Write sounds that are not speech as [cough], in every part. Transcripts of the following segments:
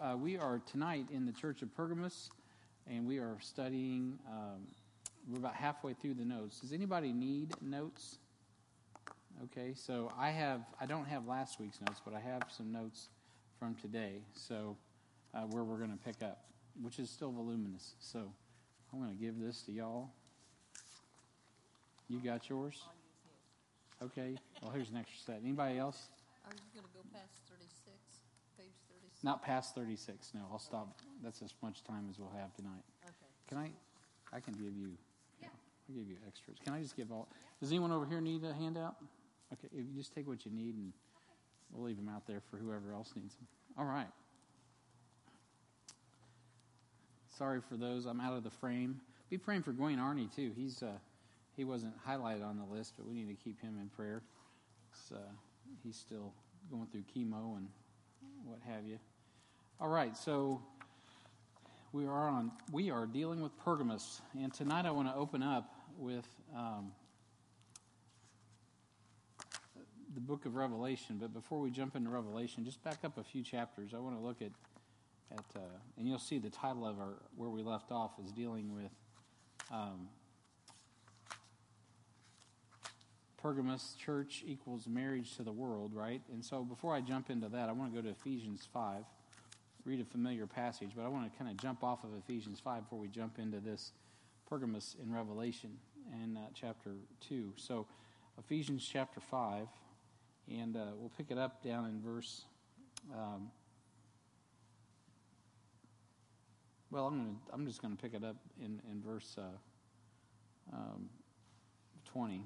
uh, we are tonight in the Church of Pergamos, and we are studying. Um, we're about halfway through the notes. Does anybody need notes? Okay, so I have. I don't have last week's notes, but I have some notes from today. So uh, where we're going to pick up, which is still voluminous. So I'm going to give this to y'all. You got yours? Okay. Well, here's an extra set. Anybody else? Are you going to go past 36, page 36? Not past 36. No, I'll stop. That's as much time as we'll have tonight. Okay. Can I? I can give you. Yeah. I'll give you extras. Can I just give all? Does anyone over here need a handout? Okay, if you just take what you need, and we'll leave them out there for whoever else needs them. All right. Sorry for those. I'm out of the frame. Be praying for Gwen Arney too. He's uh, he wasn't highlighted on the list, but we need to keep him in prayer. Uh, he's still going through chemo and what have you. All right, so we are on. We are dealing with Pergamos, and tonight I want to open up with um, the book of Revelation. But before we jump into Revelation, just back up a few chapters. I want to look at at, uh, and you'll see the title of our where we left off is dealing with um, Pergamos church equals marriage to the world, right? And so before I jump into that, I want to go to Ephesians 5, read a familiar passage, but I want to kind of jump off of Ephesians 5 before we jump into this Pergamos in Revelation and uh, chapter 2. So Ephesians chapter 5, and uh, we'll pick it up down in verse. Um, well, I'm to. I'm just going to pick it up in in verse uh, um, 20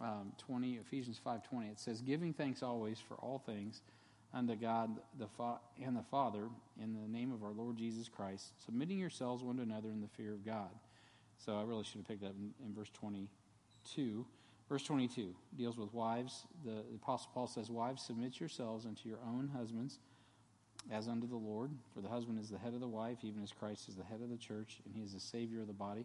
um, 20, Ephesians 5.20, it says, Giving thanks always for all things unto God the Fa- and the Father in the name of our Lord Jesus Christ, submitting yourselves one to another in the fear of God. So I really should have picked up in, in verse 22. Verse 22 deals with wives. The, the Apostle Paul says, Wives, submit yourselves unto your own husbands as unto the Lord. For the husband is the head of the wife, even as Christ is the head of the church, and he is the Savior of the body.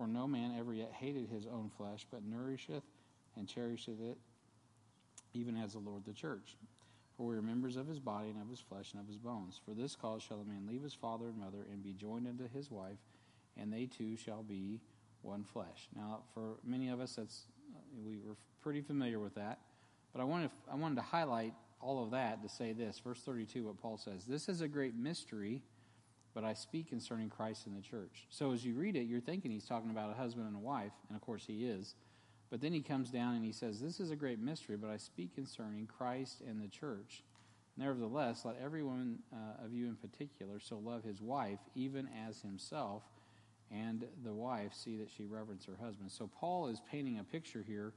For no man ever yet hated his own flesh, but nourisheth and cherisheth it, even as the Lord the church. For we are members of his body and of his flesh and of his bones. For this cause shall a man leave his father and mother and be joined unto his wife, and they two shall be one flesh. Now, for many of us, that's we were pretty familiar with that, but I wanted I wanted to highlight all of that to say this, verse 32, what Paul says. This is a great mystery but I speak concerning Christ and the church. So as you read it, you're thinking he's talking about a husband and a wife, and of course he is. But then he comes down and he says, This is a great mystery, but I speak concerning Christ and the church. Nevertheless, let every one uh, of you in particular so love his wife, even as himself, and the wife see that she reverence her husband. So Paul is painting a picture here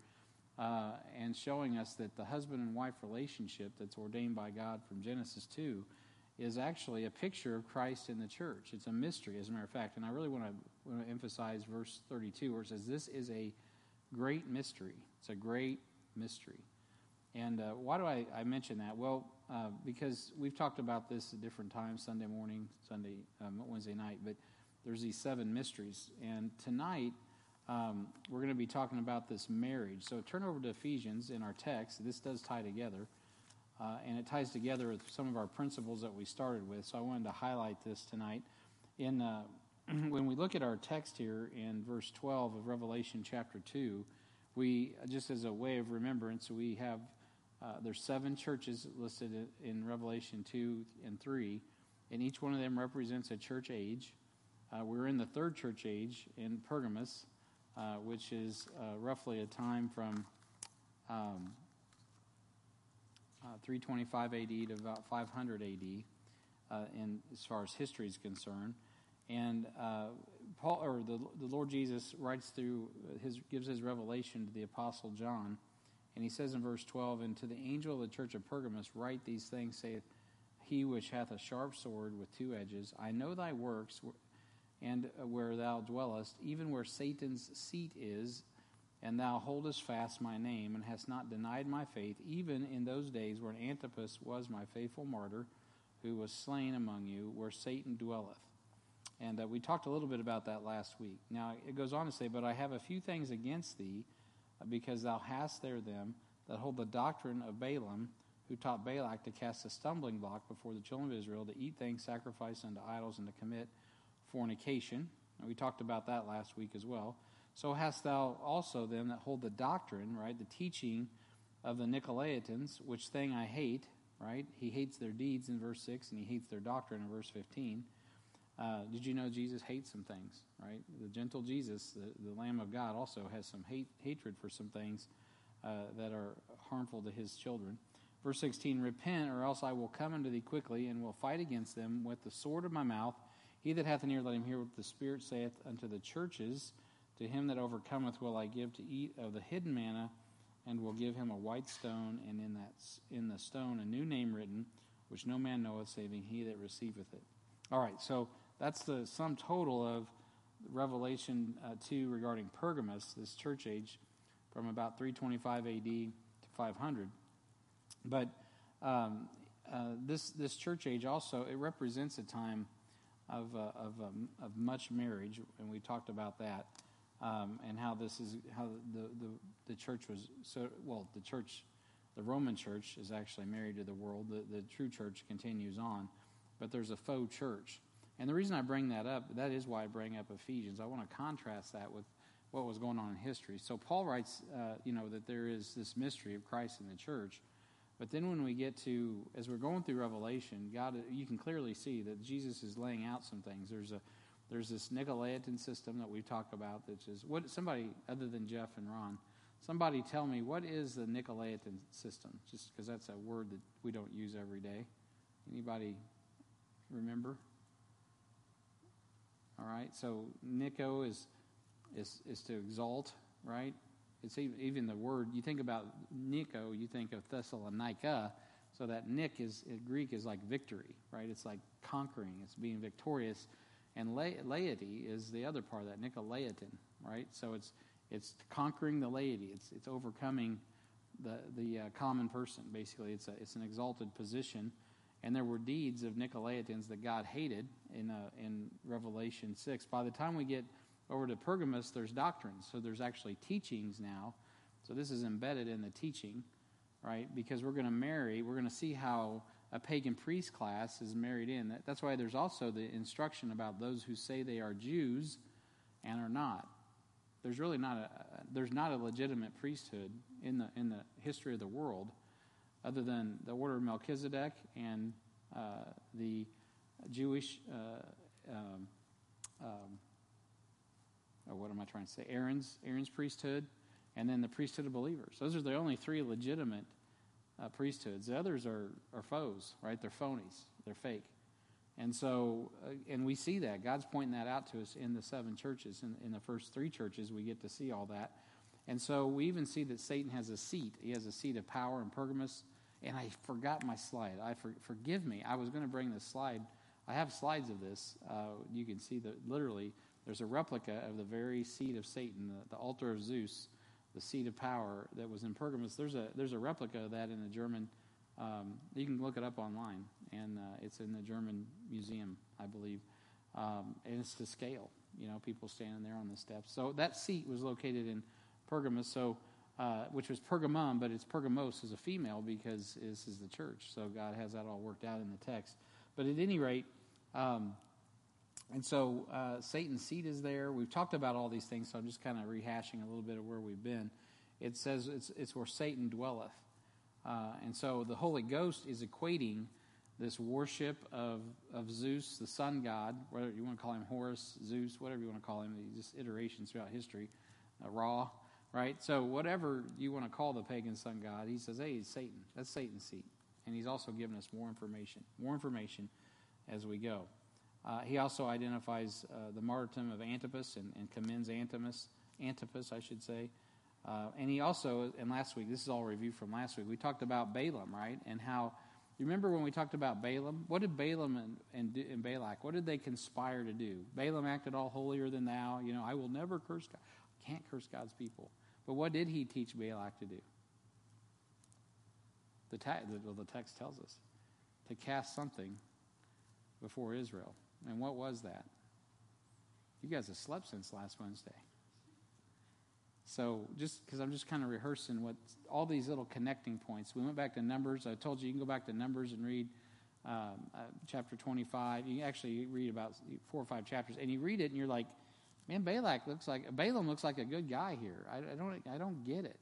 uh, and showing us that the husband and wife relationship that's ordained by God from Genesis 2 is actually a picture of Christ in the church. It's a mystery, as a matter of fact. And I really want to, want to emphasize verse 32, where it says, This is a great mystery. It's a great mystery. And uh, why do I, I, mention that? Well, uh, because we've talked about this at different times Sunday morning, Sunday, um, Wednesday night, but there's these seven mysteries. And tonight, um, we're going to be talking about this marriage. So turn over to Ephesians in our text. This does tie together. Uh, and it ties together with some of our principles that we started with. So I wanted to highlight this tonight. In uh, [clears throat] when we look at our text here in verse 12 of Revelation chapter 2, we just as a way of remembrance, we have uh, there's seven churches listed in Revelation 2 and 3, and each one of them represents a church age. Uh, we're in the third church age in Pergamos, uh, which is uh, roughly a time from um, uh, 325 AD to about 500 AD, uh, in as far as history is concerned. And uh, Paul, or the, the Lord Jesus, writes through his gives his revelation to the Apostle John, and he says in verse 12, "And to the angel of the church of Pergamos write these things, saith He which hath a sharp sword with two edges. I know thy works, and where thou dwellest, even where Satan's seat is, and thou holdest fast my name, and hast not denied my faith, even in those days when Antipas was my faithful martyr, who was slain among you, where Satan dwelleth. And uh, we talked a little bit about that last week. Now, it goes on to say, But I have a few things against thee, uh, because thou hast there them that hold the doctrine of Balaam, who taught Balak to cast a stumbling block before the children of Israel, to eat things sacrificed unto idols, and to commit fornication. And we talked about that last week as well. So hast thou also them that hold the doctrine, right, the teaching of the Nicolaitans, which thing I hate, right? He hates their deeds in verse 6, and he hates their doctrine in verse 15. Uh, did you know Jesus hates some things, right? The gentle Jesus, the, the Lamb of God, also has some hate, hatred for some things uh, that are harmful to his children. Verse 16 Repent, or else I will come unto thee quickly, and will fight against them with the sword of my mouth. He that hath an ear, let him hear what the Spirit saith unto the churches. To him that overcometh will I give to eat of the hidden manna, and will give him a white stone, and in that in the stone a new name written, which no man knoweth, saving he that receiveth it. All right, so that's the sum total of Revelation uh, 2 regarding Pergamos, this church age, from about 325 AD to 500. But um, uh, this this church age also it represents a time of uh, of, um, of much marriage, and we talked about that, um, and how this is how the, the the church was so well. The church, the Roman church, is actually married to the world. The the true church continues on, but there's a faux church, and the reason I bring that up, that is why I bring up Ephesians. I want to contrast that with what was going on in history. So Paul writes, uh, you know, that there is this mystery of Christ in the church but then when we get to, as we're going through Revelation, God, you can clearly see that Jesus is laying out some things. There's a, there's this Nicolaitan system that we talk about that is what somebody other than Jeff and Ron, somebody tell me what is the Nicolaitan system? Just because that's a word that we don't use every day. Anybody remember? All right, so Nico is is is to exalt, right? It's even the word, you think about Nico, you think of Thessalonica. So that Nick is, in Greek is like victory, right? It's like conquering, it's being victorious. And laity is the other part of that, Nicolaitan, right? So it's, it's conquering the laity, it's, it's overcoming the, the uh, common person, basically. It's, a, it's an exalted position. And there were deeds of Nicolaitans that God hated in, uh, in Revelation 6. By the time we get over to Pergamos, there's doctrines. So there's actually teachings now. So this is embedded in the teaching, right? Because we're going to marry, we're going to see how a pagan priest class is married in. That's why there's also the instruction about those who say they are Jews and are not. There's really not a there's not a legitimate priesthood in the in the history of the world, other than the order of Melchizedek and uh, the Jewish uh, um, um, or what am I trying to say? Aaron's Aaron's priesthood, and then the priesthood of believers. Those are the only three legitimate uh, priesthoods. The others are are foes, right? They're phonies. They're fake. And so, uh, and we see that God's pointing that out to us in the seven churches. In, in the first three churches, we get to see all that. And so we even see that Satan has a seat. He has a seat of power in Pergamos. And I forgot my slide. I for, forgive me. I was going to bring this slide. I have slides of this. Uh, you can see that literally there's a replica of the very seat of Satan, the, the altar of Zeus, the seat of power that was in Pergamos. There's a there's a replica of that in the German. Um, you can look it up online, and uh, it's in the German museum, I believe. Um, and it's to scale. You know, people standing there on the steps. So that seat was located in Pergamos, so uh, which was Pergamum, but it's Pergamos as a female because this is the church. So God has that all worked out in the text. But at any rate. Um, and so uh, Satan's seat is there. We've talked about all these things, so I'm just kind of rehashing a little bit of where we've been. It says it's, it's where Satan dwelleth. Uh, and so the Holy Ghost is equating this worship of, of Zeus, the sun god, whether you want to call him Horus, Zeus, whatever you want to call him, just iterations throughout history, uh, Ra, right? So whatever you want to call the pagan sun god, he says, hey, Satan. That's Satan's seat. And he's also given us more information, more information as we go. Uh, he also identifies uh, the martyrdom of Antipas and, and, commends Antipas, Antipas, I should say. Uh, and he also, and last week, this is all review from last week, we talked about Balaam, right? And how You remember when we talked about Balaam? What did Balaam and, and, and Balak, what did they conspire to do? Balaam acted all holier than thou. You know, I will never curse God. I Can't curse God's people. But what did he teach Balak to do? The, the, well, the text tells us to cast something before Israel. And what was that? You guys have slept since last Wednesday. So just because I'm just kind of rehearsing what all these little connecting points. We went back to Numbers. I told you you can go back to Numbers and read um, uh, chapter 25. You actually read about four or five chapters, and you read it, and you're like, "Man, Balak looks like Balaam looks like a good guy here. I, I don't I don't get it.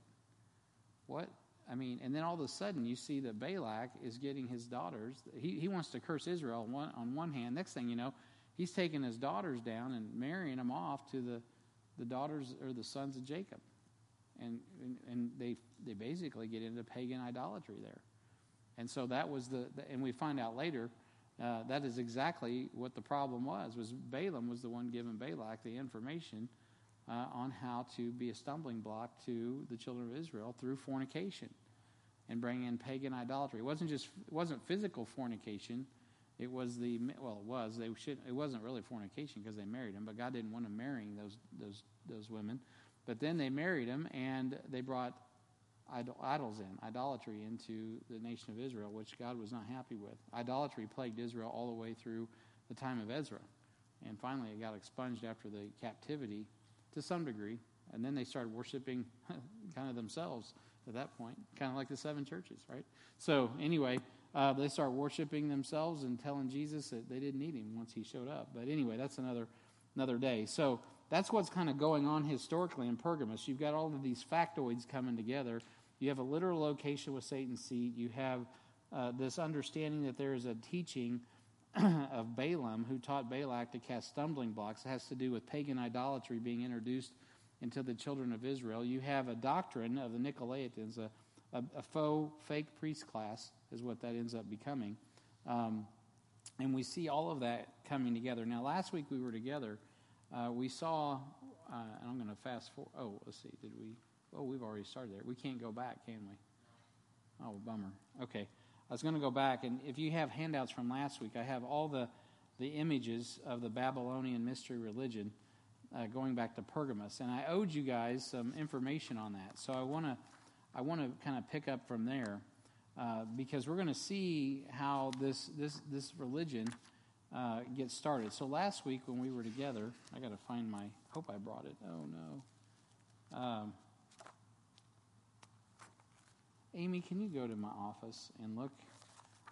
What I mean, and then all of a sudden you see that Balak is getting his daughters. He he wants to curse Israel on one, on one hand. Next thing you know, he's taking his daughters down and marrying them off to the the daughters or the sons of Jacob. And, and, and, they, they basically get into pagan idolatry there. And so that was the, the and we find out later uh, that is exactly what the problem was, was Balaam was the one giving Balak the information uh, on how to be a stumbling block to the children of Israel through fornication and bring in pagan idolatry. It wasn't just, it wasn't physical fornication, it was the well, it was they should. It wasn't really fornication because they married him, but God didn't want them marrying those those those women. But then they married him, and they brought idol, idols in, idolatry into the nation of Israel, which God was not happy with. Idolatry plagued Israel all the way through the time of Ezra, and finally it got expunged after the captivity to some degree, and then they started worshiping [laughs] kind of themselves at that point, kind of like the seven churches, right? So anyway uh, they start worshiping themselves and telling Jesus that they didn't need him once he showed up. But anyway, that's another another day. So that's what's kind of going on historically in Pergamos. You've got all of these factoids coming together. You have a literal location with Satan's seat. You have uh, this understanding that there is a teaching [clears throat] of Balaam who taught Balak to cast stumbling blocks. It has to do with pagan idolatry being introduced into the children of Israel. You have a doctrine of the Nicolaitans, a, a, a faux, fake priest class is what that ends up becoming. Um, and we see all of that coming together. Now, last week we were together. Uh, we saw, uh, and I'm going to fast forward. Oh, let's see. Did we? Oh, we've already started there. We can't go back, can we? Oh, bummer. Okay. I was going to go back, and if you have handouts from last week, I have all the, the images of the Babylonian mystery religion uh, going back to Pergamos. And I owed you guys some information on that. So I want to I want to kind of pick up from there. Uh, because we're going to see how this this this religion uh, gets started. So last week when we were together, I got to find my. Hope I brought it. Oh no. Um, Amy, can you go to my office and look?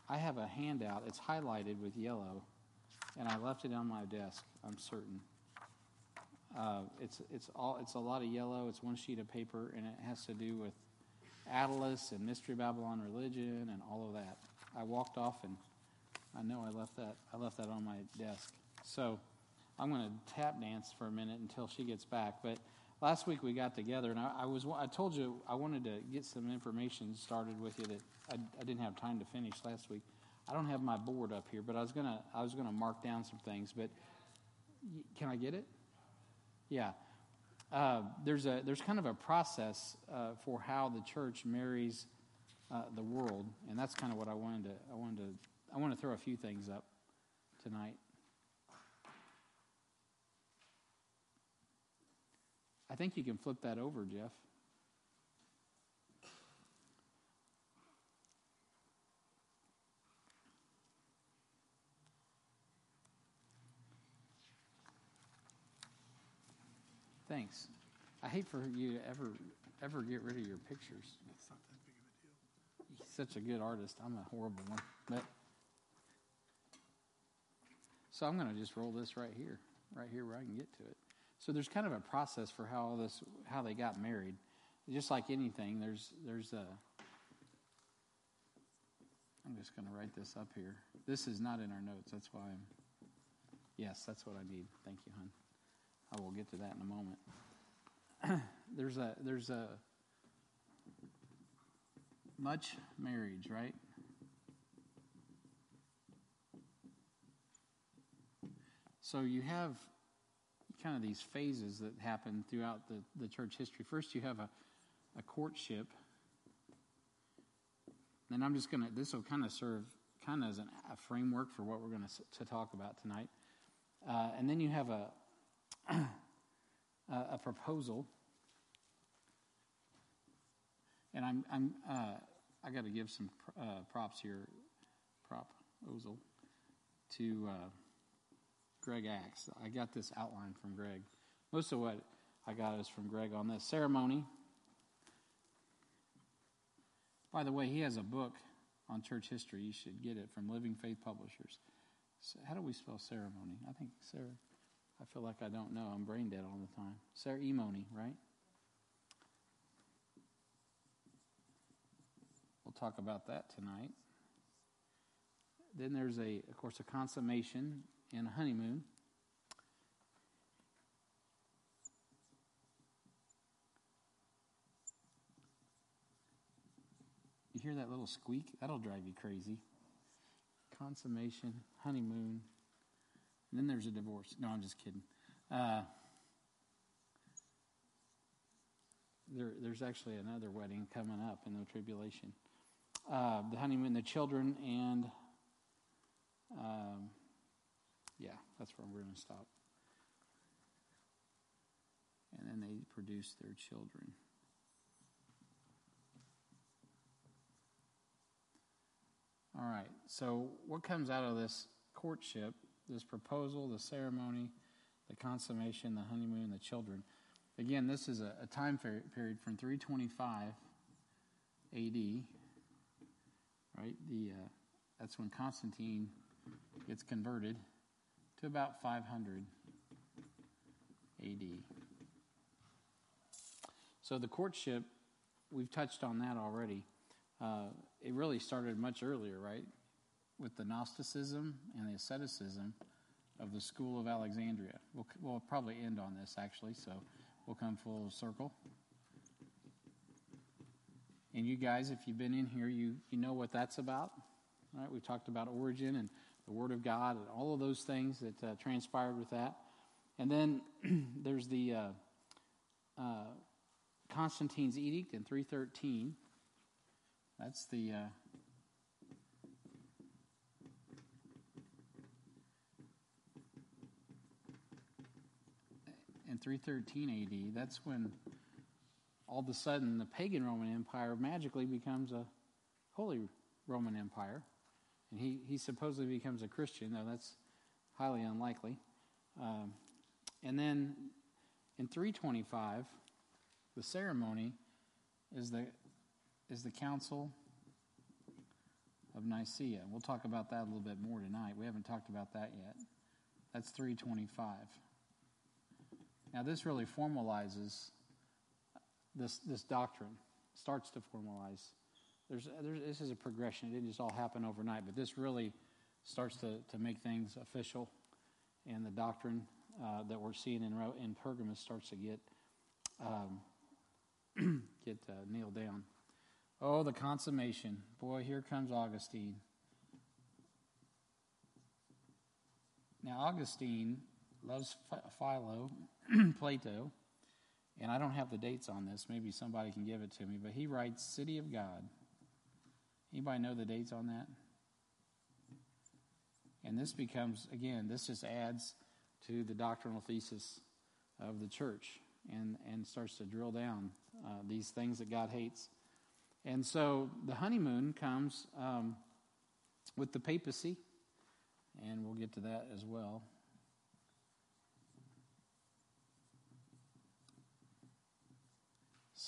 I have a handout. It's highlighted with yellow, and I left it on my desk. I'm certain. Uh, it's it's all it's a lot of yellow. It's one sheet of paper, and it has to do with Attalus and Mystery Babylon Religion and all of that. I walked off and I know I left that I left that on my desk. So I'm going to tap dance for a minute until she gets back. But last week we got together and I, I was I told you I wanted to get some information started with you that I, I didn't have time to finish last week. I don't have my board up here, but I was gonna I was gonna mark down some things. But can I get it? Yeah uh, there's a there's kind of a process uh, for how the church marries uh, the world, and that's kind of what I wanted to I wanted to I want to throw a few things up tonight. I think you can flip that over, Jeff. Thanks. I hate for you to ever ever get rid of your pictures. It's not that big of a deal. He's such a good artist. I'm a horrible one. But so I'm going to just roll this right here, right here where I can get to it. So there's kind of a process for how all this how they got married. Just like anything, there's there's a I'm just going to write this up here. This is not in our notes. That's why I'm Yes, that's what I need. Thank you, hon. I will get to that in a moment. [clears throat] there's a there's a much marriage, right? So you have kind of these phases that happen throughout the, the church history. First, you have a, a courtship. And I'm just going to, this will kind of serve kind of as an, a framework for what we're going to, to talk about tonight. Uh, and then you have a, [clears throat] a, proposal. And I'm, I'm, uh, I got to give some uh, props here, prop, Ozel, to uh, Greg Axe. I got this outline from Greg. Most of what I got is from Greg on this ceremony. By the way, he has a book on church history. You should get it from Living Faith Publishers. So how do we spell ceremony? I think Sarah. I feel like I don't know. I'm brain dead all the time. Ceremony, right? We'll talk about that tonight. Then there's a, of course, a consummation and a honeymoon. You hear that little squeak? That'll drive you crazy. Consummation, honeymoon, and then there's a divorce. No, I'm just kidding. Uh, there, there's actually another wedding coming up in the tribulation. Uh, the honeymoon, the children, and um, yeah, that's where we're going to stop. And then they produce their children. All right. So, what comes out of this courtship, this proposal, the ceremony, the consummation, the honeymoon, the children? Again, this is a, a time period from 325 AD, right? The uh, that's when Constantine gets converted to about 500 AD. So the courtship, we've touched on that already. Uh, it really started much earlier, right? With the Gnosticism and the asceticism of the school of Alexandria. We'll, we'll probably end on this, actually, so we'll come full circle. And you guys, if you've been in here, you, you know what that's about. Right? We talked about Origen and the Word of God and all of those things that uh, transpired with that. And then [clears throat] there's the uh, uh, Constantine's edict in 313 that's the. In 313 AD, that's when all of a sudden the pagan Roman Empire magically becomes a holy Roman Empire. And he, he supposedly becomes a Christian, though that's highly unlikely. Um, and then in 325, the ceremony is the is the Council of Nicaea. We'll talk about that a little bit more tonight. We haven't talked about that yet. That's 325. Now, this really formalizes this, this doctrine, starts to formalize. There's, there's, this is a progression. It didn't just all happen overnight, but this really starts to, to make things official. And the doctrine uh, that we're seeing in, in Pergamos starts to get, um, [clears throat] get uh, nailed down. Oh, the consummation. Boy, here comes Augustine. Now, Augustine loves Philo, [clears throat] Plato, and I don't have the dates on this. Maybe somebody can give it to me, but he writes City of God. Anybody know the dates on that? And this becomes, again, this just adds to the doctrinal thesis of the church and, and starts to drill down uh, these things that God hates. And so the honeymoon comes um, with the papacy, and we'll get to that as well.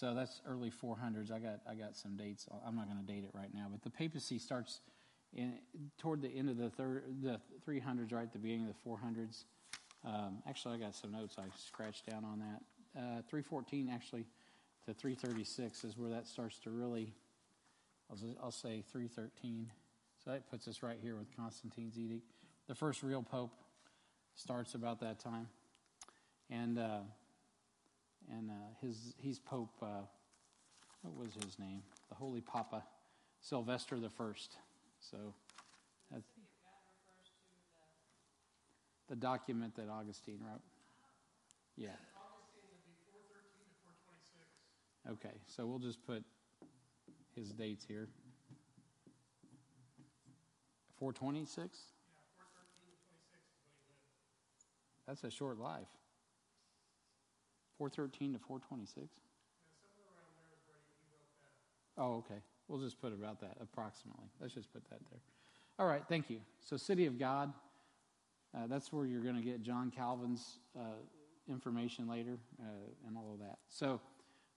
So that's early 400s. I got I got some dates. I'm not going to date it right now, but the papacy starts in, toward the end of the third, the 300s, right at the beginning of the 400s. Um, actually, I got some notes I scratched down on that. Uh, 314 actually to 336 is where that starts to really, I'll, I'll say 313. So that puts us right here with Constantine's edict. The first real pope starts about that time. And, uh, and uh, his, he's Pope, uh, what was his name? The Holy Papa, Sylvester the First. So that's the document that Augustine wrote. Yeah. Okay, so we'll just put his dates here. 426? That's a short life. 413 to 426? Oh, okay. We'll just put about that, approximately. Let's just put that there. All right, thank you. So, City of God, uh, that's where you're going to get John Calvin's uh, information later uh, and all of that. So,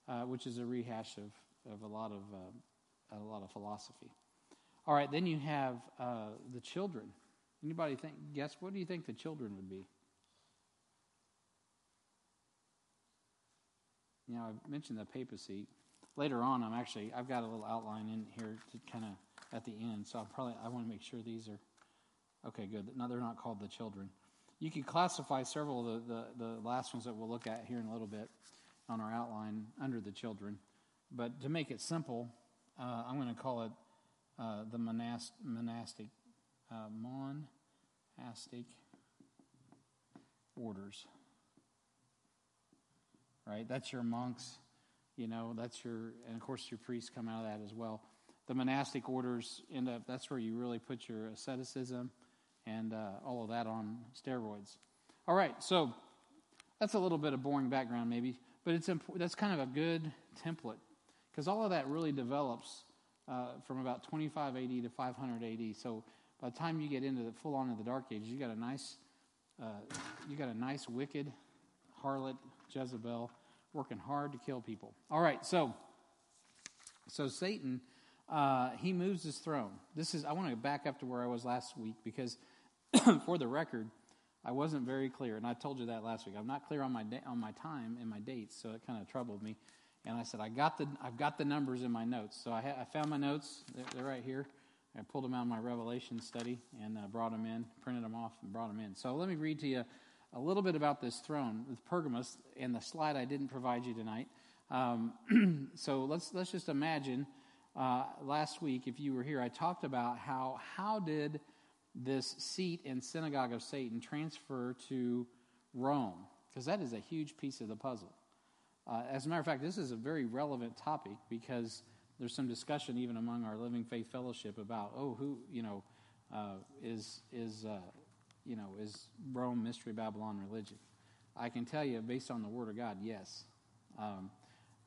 uh, which is a rehash of, of a lot of uh, a lot of philosophy. All right, then you have uh, the children. Anybody think? Guess what do you think the children would be? You know, I mentioned the papacy. Later on, I'm actually I've got a little outline in here to kind of at the end. So I probably I want to make sure these are okay. Good. No, they're not called the children. You could classify several of the, the, the last ones that we'll look at here in a little bit on our outline under the children. But to make it simple, uh, I'm going to call it uh, the monast- monastic, uh, monastic orders. Right? That's your monks, you know, that's your, and of course your priests come out of that as well. The monastic orders end up, that's where you really put your asceticism and uh, all of that on steroids. All right, so that's a little bit of boring background maybe, but it's imp- that's kind of a good template because all of that really develops uh, from about 25 AD to 500 AD. So by the time you get into the full on of the Dark Ages, you got a nice, uh, you got a nice wicked harlot Jezebel working hard to kill people. All right, so so Satan. Uh, he moves his throne. This is I want to back up to where I was last week because [clears throat] for the record, I wasn't very clear, and I told you that last week. I'm not clear on my da- on my time and my dates, so it kind of troubled me. And I said, I got the I've got the numbers in my notes. So I, ha- I found my notes. They're, they're, right here. I pulled them out of my Revelation study and uh, brought them in, printed them off, and brought them in. So let me read to you a little bit about this throne with Pergamos and the slide I didn't provide you tonight. Um, [clears throat] so let's let's just imagine. Uh, last week, if you were here, I talked about how how did this seat and synagogue of Satan transfer to Rome? Because that is a huge piece of the puzzle. Uh, as a matter of fact, this is a very relevant topic because there's some discussion even among our Living Faith Fellowship about, oh, who, you know, uh, is, is uh, you know, is Rome Mystery Babylon religion? I can tell you, based on the Word of God, yes. Um,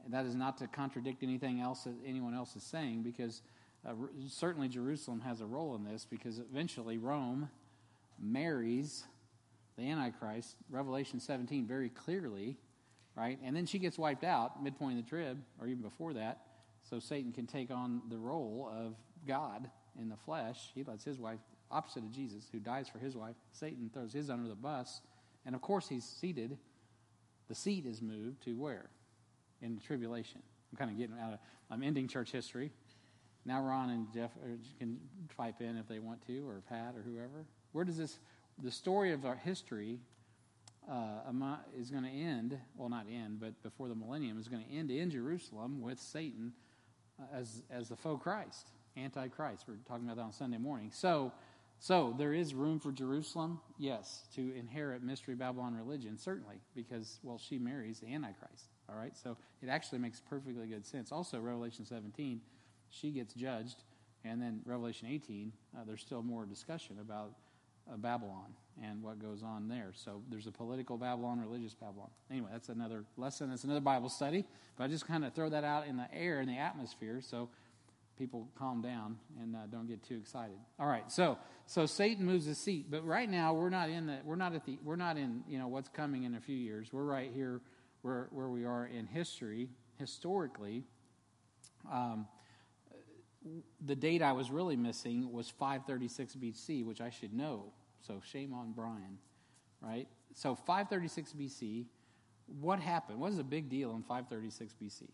that is not to contradict anything else that anyone else is saying because uh, certainly Jerusalem has a role in this because eventually Rome marries the Antichrist, Revelation 17 very clearly, right? And then she gets wiped out midpoint of the trib, or even before that, so Satan can take on the role of God in the flesh. He lets his wife, opposite of Jesus, who dies for his wife, Satan throws his under the bus, and of course he's seated. The seat is moved to where? In the tribulation. I'm kind of getting out of, I'm ending church history. Now Ron and Jeff can pipe in if they want to, or Pat or whoever. Where does this, the story of our history uh, is going to end, well, not end, but before the millennium, is going to end in Jerusalem with Satan uh, as, as the faux Christ, antichrist. We're talking about that on Sunday morning. So, so there is room for Jerusalem, yes, to inherit Mystery Babylon religion, certainly, because, well, she marries the Antichrist. All right, so it actually makes perfectly good sense. Also, Revelation 17 she gets judged. And then Revelation 18, uh, there's still more discussion about uh, Babylon and what goes on there. So there's a political Babylon, religious Babylon. Anyway, that's another lesson. That's another Bible study. But I just kind of throw that out in the air, in the atmosphere, so people calm down and uh, don't get too excited. All right, so so Satan moves his seat, but right now we're not in the we're not at the we're not in you know what's coming in a few years. We're right here where where we are in history historically. Um, the date I was really missing was 536 BC, which I should know. So shame on Brian, right? So 536 BC, what happened? What was the big deal in 536 BC?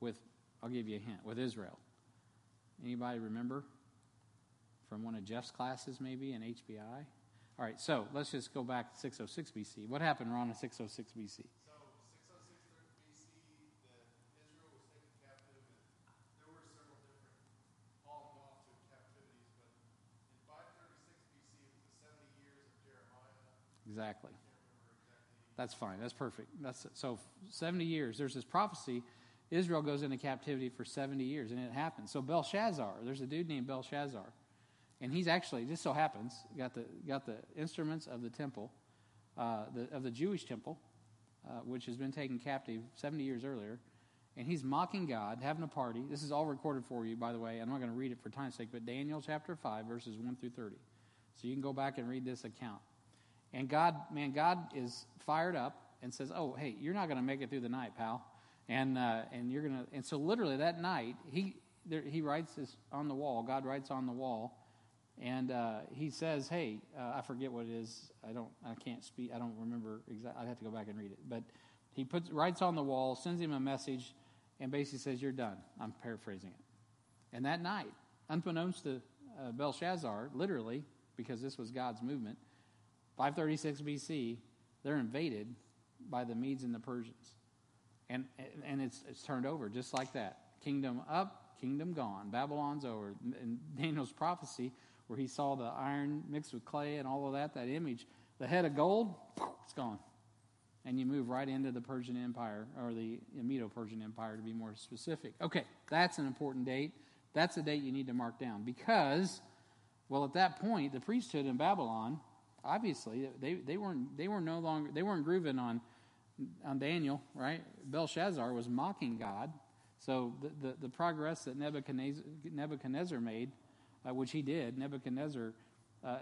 With, I'll give you a hint, with Israel. Anybody remember? From one of Jeff's classes, maybe in HBI? All right, so let's just go back to 606 BC. What happened, Ron, in 606 BC? Exactly. That's fine. That's perfect. That's so 70 years. There's this prophecy. Israel goes into captivity for 70 years, and it happens. So Belshazzar, there's a dude named Belshazzar, and he's actually just so happens got the got the instruments of the temple, uh, the, of the Jewish temple, uh, which has been taken captive 70 years earlier, and he's mocking God, having a party. This is all recorded for you, by the way. I'm not going to read it for time's sake, but Daniel chapter 5, verses 1 through 30. So you can go back and read this account. And God, man, God is fired up and says, "Oh, hey, you're not going to make it through the night, pal." And uh, and you're gonna. And so literally that night, he there, he writes this on the wall. God writes on the wall, and uh, he says, "Hey, uh, I forget what it is. I don't. I can't speak. I don't remember exactly. I'd have to go back and read it. But he puts writes on the wall, sends him a message, and basically says, "You're done." I'm paraphrasing it. And that night, unbeknownst to uh, Belshazzar, literally because this was God's movement, 536 BC, they're invaded by the Medes and the Persians. And, and it's, it's turned over just like that. Kingdom up, kingdom gone. Babylon's over. In Daniel's prophecy, where he saw the iron mixed with clay and all of that, that image, the head of gold, it's gone. And you move right into the Persian Empire, or the Medo Persian Empire to be more specific. Okay, that's an important date. That's a date you need to mark down because, well, at that point, the priesthood in Babylon obviously they, they weren't they were no longer they weren't grooving on on Daniel, right? Belshazzar was mocking God. So the, the, the progress that Nebuchadnezzar, Nebuchadnezzar made, uh, which he did, Nebuchadnezzar uh,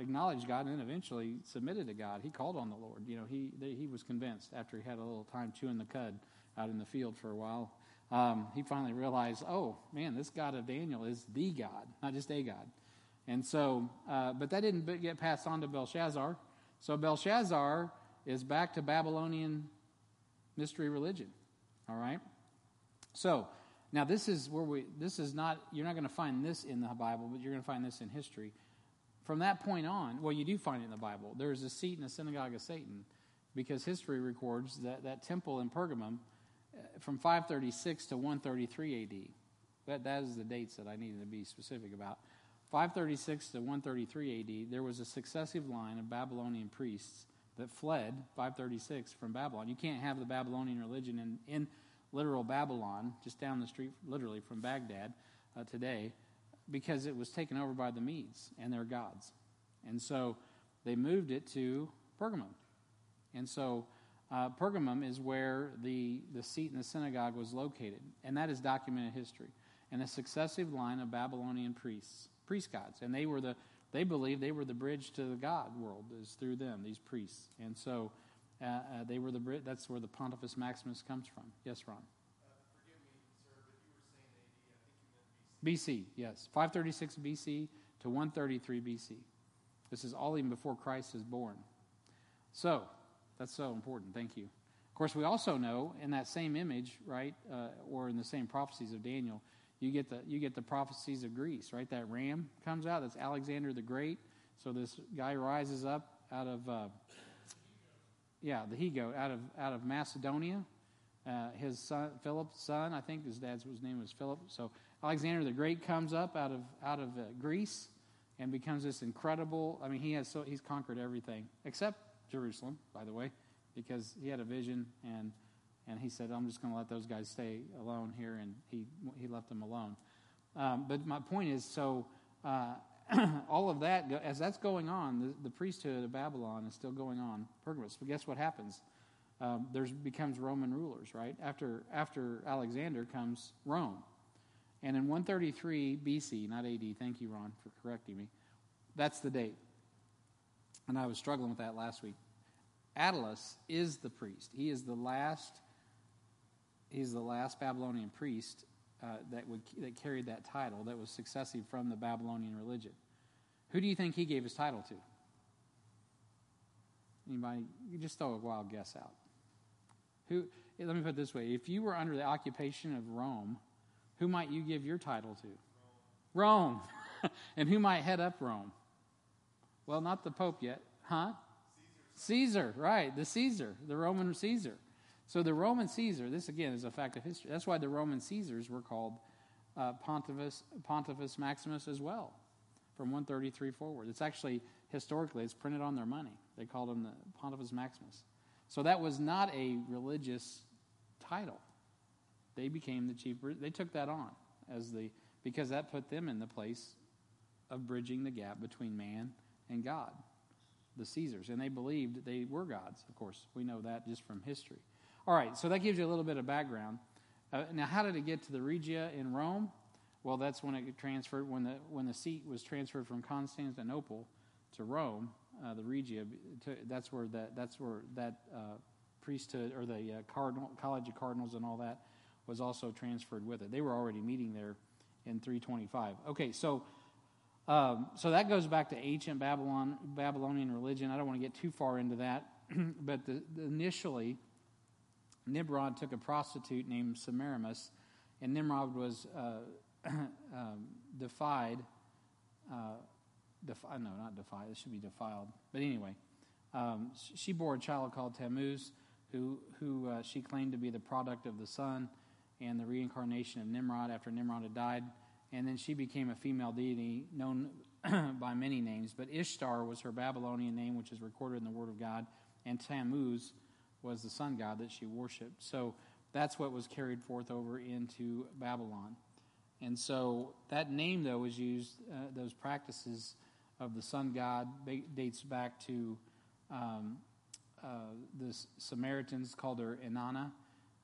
acknowledged God and eventually submitted to God. He called on the Lord. You know, he, he was convinced after he had a little time chewing the cud out in the field for a while. Um, he finally realized, oh, man, this God of Daniel is the God, not just a God. And so, uh, but that didn't get passed on to Belshazzar. So Belshazzar is back to Babylonian mystery religion. All right? So, now this is where we, this is not, you're not going to find this in the Bible, but you're going to find this in history. From that point on, well, you do find it in the Bible. There is a seat in the synagogue of Satan because history records that that temple in Pergamum uh, from 536 to 133 AD. That, that is the dates that I needed to be specific about. 536 to 133 AD, there was a successive line of Babylonian priests that fled 536 from Babylon. You can't have the Babylonian religion in, in literal Babylon, just down the street, literally from Baghdad uh, today, because it was taken over by the Medes and their gods. And so they moved it to Pergamum. And so uh, Pergamum is where the, the seat in the synagogue was located, and that is documented history. And a successive line of Babylonian priests priest gods, and they were the they believed they were the bridge to the God world is through them these priests, and so uh, uh, they were the bridge. That's where the Pontifex Maximus comes from. Yes, Ron. BC, yes, 536 BC to 133 BC. This is all even before Christ is born. So, that's so important. Thank you. Of course, we also know in that same image, right, uh, or in the same prophecies of Daniel, you get the you get the prophecies of Greece, right? That ram comes out. That's Alexander the Great. So this guy rises up out of uh, yeah, the he goat out of out of Macedonia. Uh, his son Philip's son, I think his dad's his name was Philip. So Alexander the Great comes up out of out of uh, Greece and becomes this incredible. I mean, he has so he's conquered everything except Jerusalem, by the way, because he had a vision and and he said, I'm just going to let those guys stay alone here, and he, he left them alone. Um, but my point is so uh, [clears throat] all of that, as that's going on, the, the, priesthood of Babylon is still going on, Pergamos. But guess what happens? Um, there's becomes Roman rulers, right? After, after Alexander comes Rome. And in 133 BC, not AD, thank you, Ron, for correcting me, that's the date. And I was struggling with that last week. Attalus is the priest. He is the last he's the last Babylonian priest uh, that, would, that carried that title, that was successive from the Babylonian religion. Who do you think he gave his title to? Anybody? You just throw a wild guess out. Who? Let me put it this way: If you were under the occupation of Rome, who might you give your title to? Rome. Rome. [laughs] and who might head up Rome? Well, not the Pope yet, huh? Caesar. Caesar, right? The Caesar, the Roman Caesar. So the Roman Caesar, this again is a fact of history. That's why the Roman Caesars were called uh, Pontifex, Pontifex Maximus as well, from 133 forward. It's actually, historically, it's printed on their money. They called him the Pontifex Maximus. So that was not a religious title. They became the chief, they took that on as the, because that put them in the place of bridging the gap between man and God, the Caesars. And they believed they were gods, of course. We know that just from history. All right, so that gives you a little bit of background. Uh, now, how did it get to the Regia in Rome? Well, that's when it transferred, when the, when the seat was transferred from Constantinople to Rome, uh, the Regia, to, that's where that, that's where that uh, priesthood or the uh, cardinal, College of Cardinals and all that was also transferred with it. They were already meeting there in 325. Okay, so um, so that goes back to ancient Babylon, Babylonian religion. I don't want to get too far into that, [clears throat] but the, the initially, Nimrod took a prostitute named Semiramis, and Nimrod was uh, [clears throat] um, defied. Uh, defi- no, not defied. It should be defiled. But anyway, um, she bore a child called Tammuz, who who uh, she claimed to be the product of the sun and the reincarnation of Nimrod after Nimrod had died and then she became a female deity known [clears throat] by many names. But Ishtar was her Babylonian name, which is recorded in the Word of God, and Tammuz was the sun god that she worshipped. So that's what was carried forth over into Babylon. And so that name, though, was used, uh, those practices of the sun god dates back to um, uh, the Samaritans called her Inanna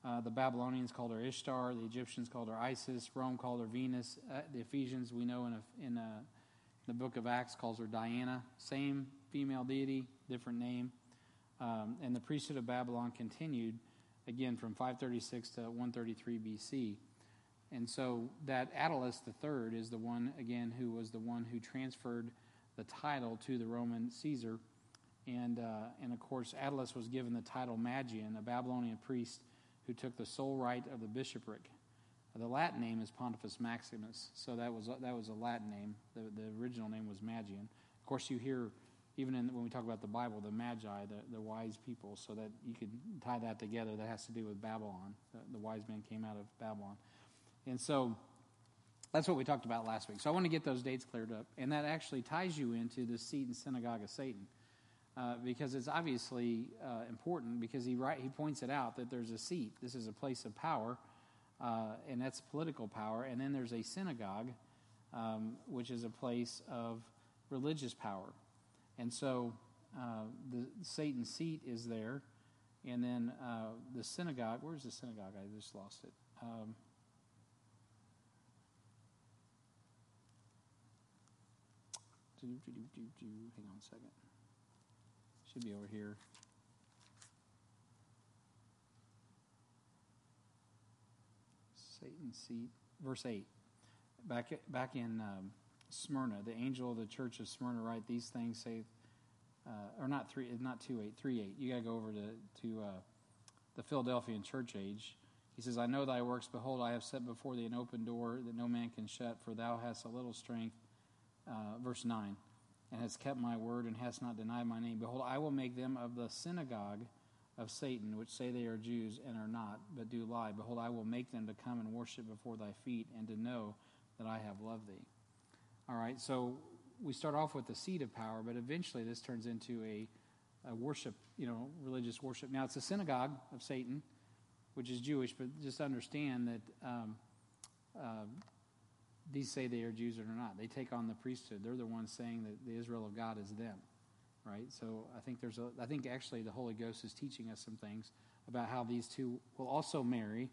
uh, the Babylonians called her Ishtar. The Egyptians called her Isis. Rome called her Venus. Uh, the Ephesians, we know in, a, in a, the book of Acts, calls her Diana. Same female deity, different name. Um, and the priesthood of Babylon continued again from 536 to 133 BC. And so that Attalus III is the one, again, who was the one who transferred the title to the Roman Caesar. And, uh, and of course, Attalus was given the title Magian, a Babylonian priest who took the sole right of the bishopric. The Latin name is Pontifex Maximus, so that was that was a Latin name. The, the original name was Magian. Of course, you hear even in, when we talk about the Bible, the Magi, the, the wise people, so that you could tie that together. That has to do with Babylon. The, the wise men came out of Babylon, and so that's what we talked about last week. So I want to get those dates cleared up, and that actually ties you into the seat and synagogue of Satan. Uh, because it's obviously uh, important because he, he points it out that there's a seat. This is a place of power, uh, and that's political power. And then there's a synagogue, um, which is a place of religious power. And so uh, the Satan's seat is there. And then uh, the synagogue, where's the synagogue? I just lost it. Um, hang on a second. Should be over here. Satan's seat. Verse 8. Back, back in um, Smyrna, the angel of the church of Smyrna write these things, say, uh, or not three, not two eight, three eight. You got to go over to to uh, the Philadelphian church age. He says, "I know thy works. Behold, I have set before thee an open door that no man can shut. For thou hast a little strength." Uh, verse nine and has kept my word and hast not denied my name. Behold, I will make them of the synagogue of Satan, which say they are Jews and are not, but do lie. Behold, I will make them to come and worship before thy feet and to know that I have loved thee. All right, so we start off with the seat of power, but eventually this turns into a, a worship, you know, religious worship. Now, it's a synagogue of Satan, which is Jewish, but just understand that um, uh, these say they are Jews or not. They take on the priesthood. They're the ones saying that the Israel of God is them, right? So I think there's a. I think actually the Holy Ghost is teaching us some things about how these two will also marry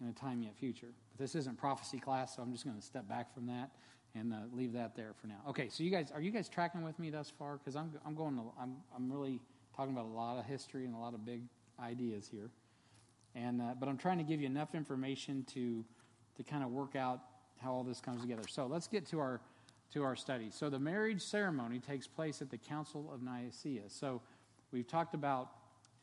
in a time yet future. But this isn't prophecy class, so I'm just going to step back from that and uh, leave that there for now. Okay, so you guys are you guys tracking with me thus far? Because I'm I'm going to I'm I'm really talking about a lot of history and a lot of big ideas here, and uh, but I'm trying to give you enough information to to kind of work out how all this comes together. So let's get to our to our study. So the marriage ceremony takes place at the Council of Nicaea. So we've talked about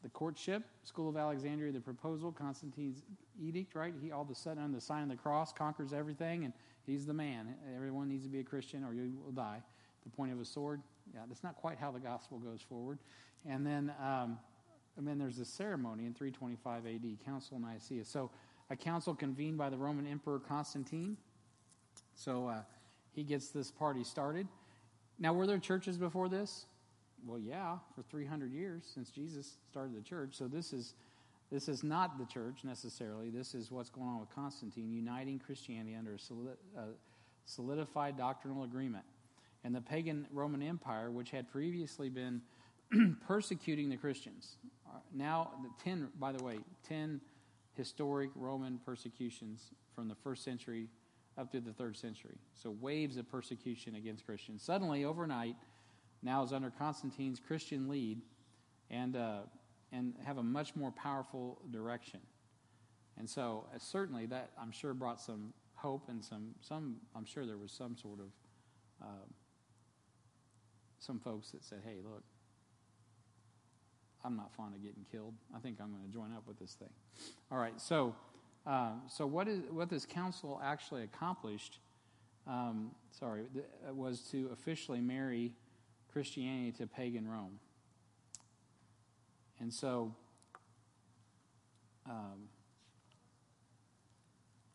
the courtship, School of Alexandria, the proposal, Constantine's edict, right? He all of a sudden on the sign of the cross conquers everything, and he's the man. Everyone needs to be a Christian, or you will die. The point of a sword. Yeah, that's not quite how the gospel goes forward. And then, um, and then there's the ceremony in 325 AD, Council of Nicaea. So a council convened by the Roman Emperor Constantine so uh, he gets this party started. Now, were there churches before this? Well, yeah, for 300 years since Jesus started the church. So this is this is not the church necessarily. This is what's going on with Constantine, uniting Christianity under a solidified doctrinal agreement. and the pagan Roman Empire, which had previously been [clears throat] persecuting the Christians. Uh, Now, the 10, by the way, 10 historic Roman persecutions from the first century up to the third century. So, waves of persecution against Christians. Suddenly, overnight, now is under Constantine's Christian lead and, uh, and have a much more powerful direction. And so, uh, certainly, that I'm sure brought some hope and some, some I'm sure there was some sort of, uh, some folks that said, hey, look, I'm not fond of getting killed. I think I'm going to join up with this thing. All right, so uh, so what is what this council actually accomplished? Um, sorry, th- was to officially marry Christianity to pagan Rome. And so, um,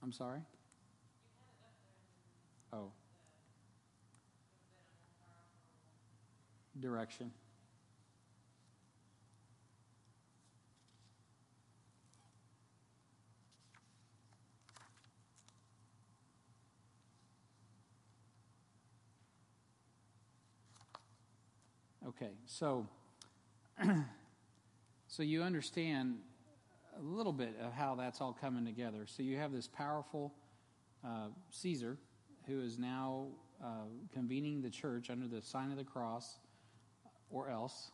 I'm sorry. Oh, direction. Okay, so [clears throat] so you understand a little bit of how that's all coming together. So you have this powerful uh, Caesar who is now uh, convening the church under the sign of the cross, or else,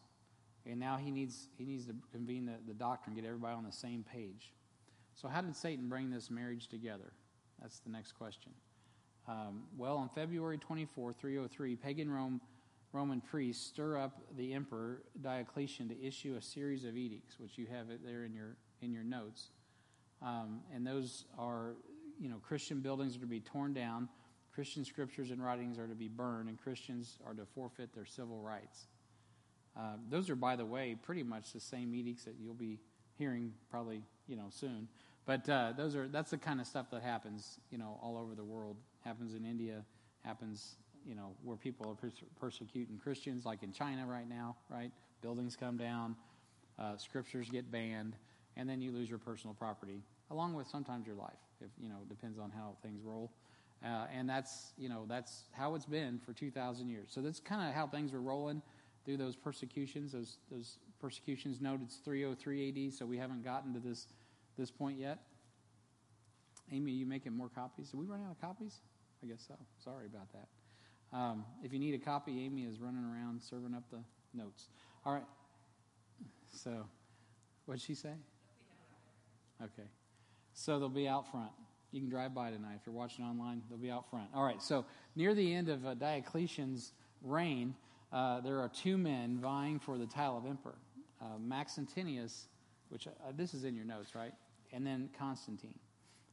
and now he needs he needs to convene the, the doctrine, get everybody on the same page. So how did Satan bring this marriage together? That's the next question. Um, well, on February 24, 303, pagan Rome Roman priests stir up the emperor Diocletian to issue a series of edicts, which you have it there in your in your notes. Um, and those are, you know, Christian buildings are to be torn down, Christian scriptures and writings are to be burned, and Christians are to forfeit their civil rights. Uh, those are, by the way, pretty much the same edicts that you'll be hearing probably, you know, soon. But uh, those are that's the kind of stuff that happens, you know, all over the world. Happens in India, happens you know, where people are pers- persecuting Christians, like in China right now, right? Buildings come down, uh, scriptures get banned, and then you lose your personal property, along with sometimes your life. If you know, depends on how things roll. Uh, and that's you know that's how it's been for 2,000 years. So that's kind of how things were rolling through those persecutions. Those those persecutions noted it's 303 AD, so we haven't gotten to this this point yet. Amy, are you making more copies? Did we run out of copies? I guess so. Sorry about that. Um, if you need a copy, Amy is running around serving up the notes. All right. So, what'd she say? Okay. So they'll be out front. You can drive by tonight. If you're watching online, they'll be out front. All right. So, near the end of uh, Diocletian's reign, uh, there are two men vying for the title of emperor uh, Maxentius, which uh, this is in your notes, right? And then Constantine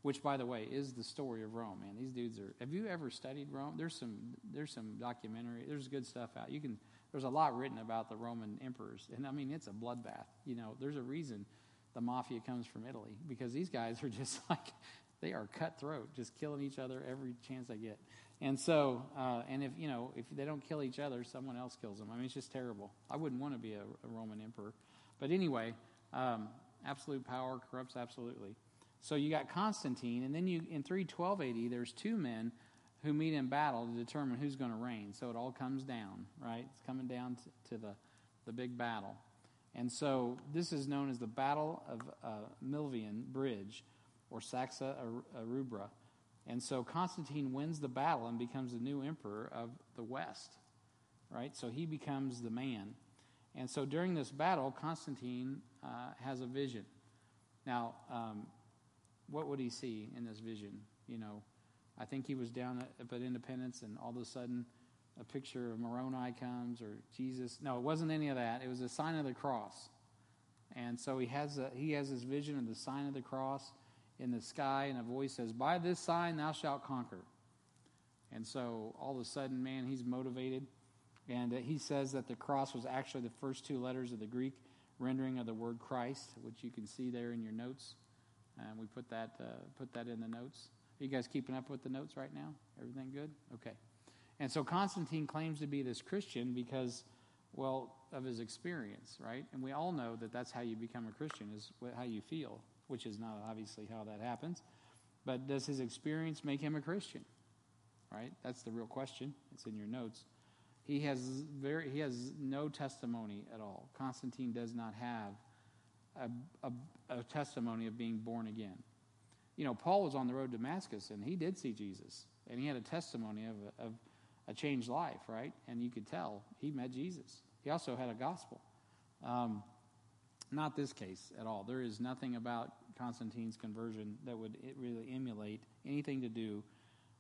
which by the way is the story of Rome. Man, these dudes are. Have you ever studied Rome? There's some there's some documentary. There's good stuff out. You can. There's a lot written about the Roman emperors, and I mean it's a bloodbath. You know, there's a reason the mafia comes from Italy because these guys are [laughs] just like they are cutthroat, just killing each other every chance they get. And so, uh, and if you know, if they don't kill each other, someone else kills them. I mean, it's just terrible. I wouldn't want to be a, a Roman emperor, but anyway, um, absolute power corrupts absolutely. So you got Constantine, and then you in 312 AD, there's two men who meet in battle to determine who's going to reign. So it all comes down, right? It's coming down to, the, the big battle. And so this is known as the Battle of uh, Milvian Bridge, or Saxa Rubra. And so Constantine wins the battle and becomes the new emperor of the West, right? So he becomes the man. And so during this battle, Constantine uh, has a vision. Now, um, what would he see in this vision? You know, I think he was down at, at Independence, and all of a sudden, a picture of Moroni comes or Jesus. No, it wasn't any of that. It was a sign of the cross, and so he has a, he has this vision of the sign of the cross in the sky, and a voice says, "By this sign thou shalt conquer." And so all of a sudden, man, he's motivated, and uh, he says that the cross was actually the first two letters of the Greek rendering of the word Christ, which you can see there in your notes. And we put that uh, put that in the notes. Are you guys keeping up with the notes right now? Everything good? Okay. And so Constantine claims to be this Christian because, well, of his experience, right? And we all know that that's how you become a Christian is how you feel, which is not obviously how that happens. But does his experience make him a Christian? Right? That's the real question. It's in your notes. He has very he has no testimony at all. Constantine does not have a, a, a testimony of being born again. You know, Paul was on the road to Damascus and he did see Jesus and he had a testimony of a, of a changed life, right? And you could tell he met Jesus. He also had a gospel. Um, not this case at all. There is nothing about Constantine's conversion that would really emulate anything to do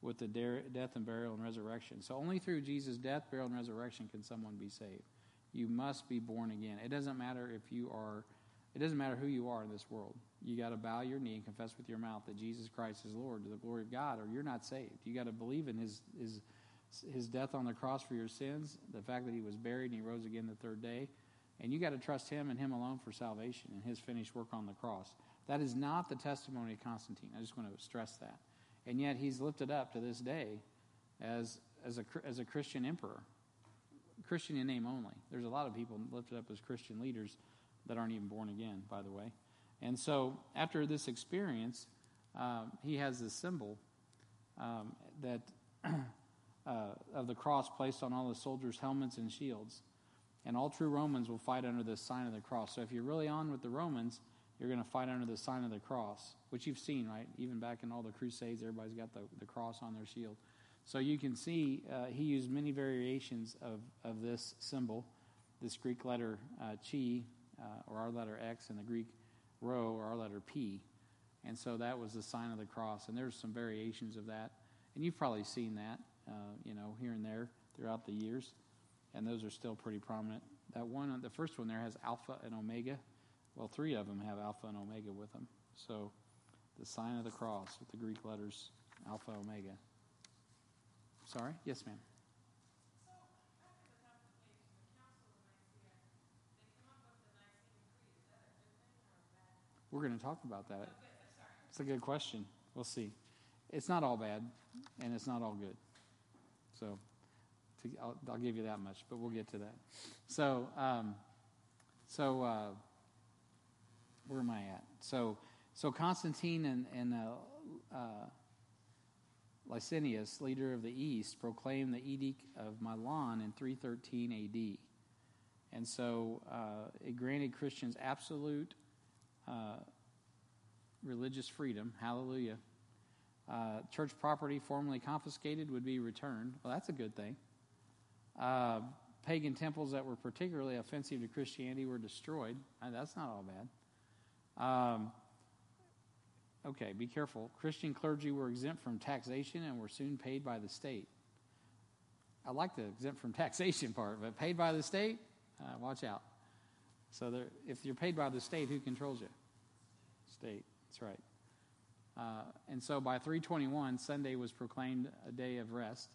with the death and burial and resurrection. So only through Jesus' death, burial, and resurrection can someone be saved. You must be born again. It doesn't matter if you are, it doesn't matter who you are in this world. You got to bow your knee and confess with your mouth that Jesus Christ is Lord to the glory of God, or you're not saved. You got to believe in His His His death on the cross for your sins, the fact that He was buried and He rose again the third day, and you got to trust Him and Him alone for salvation and His finished work on the cross. That is not the testimony of Constantine. I just want to stress that and yet he's lifted up to this day as, as, a, as a Christian emperor. Christian in name only. There's a lot of people lifted up as Christian leaders that aren't even born again, by the way. And so after this experience, um, he has this symbol um, that [clears throat] uh, of the cross placed on all the soldiers' helmets and shields. And all true Romans will fight under this sign of the cross. So if you're really on with the Romans, you're going to fight under the sign of the cross, which you've seen, right? Even back in all the crusades, everybody's got the, the cross on their shield. So you can see uh, he used many variations of, of this symbol, this Greek letter uh, chi, uh, or our letter X, and the Greek rho, or our letter P. And so that was the sign of the cross. And there's some variations of that. And you've probably seen that, uh, you know, here and there throughout the years. And those are still pretty prominent. That one, the first one there has alpha and omega. Well, three of them have Alpha and Omega with them. So the sign of the cross with the Greek letters Alpha, Omega. Sorry? Yes, ma'am. We're going to talk about that. It's a good question. We'll see. It's not all bad, and it's not all good. So to, I'll, I'll, give you that much, but we'll get to that. So, um, so. Uh, where am I at? So, so Constantine and, and uh, uh, Licinius, leader of the East, proclaimed the Edict of Milan in 313 AD. And so uh, it granted Christians absolute uh, religious freedom. Hallelujah. Uh, church property formerly confiscated would be returned. Well, that's a good thing. Uh, pagan temples that were particularly offensive to Christianity were destroyed. That's not all bad. Um, okay, be careful. Christian clergy were exempt from taxation and were soon paid by the state. I like the exempt from taxation part, but paid by the state, uh, watch out. So there, if you're paid by the state, who controls you? State. That's right. Uh, and so by 321, Sunday was proclaimed a day of rest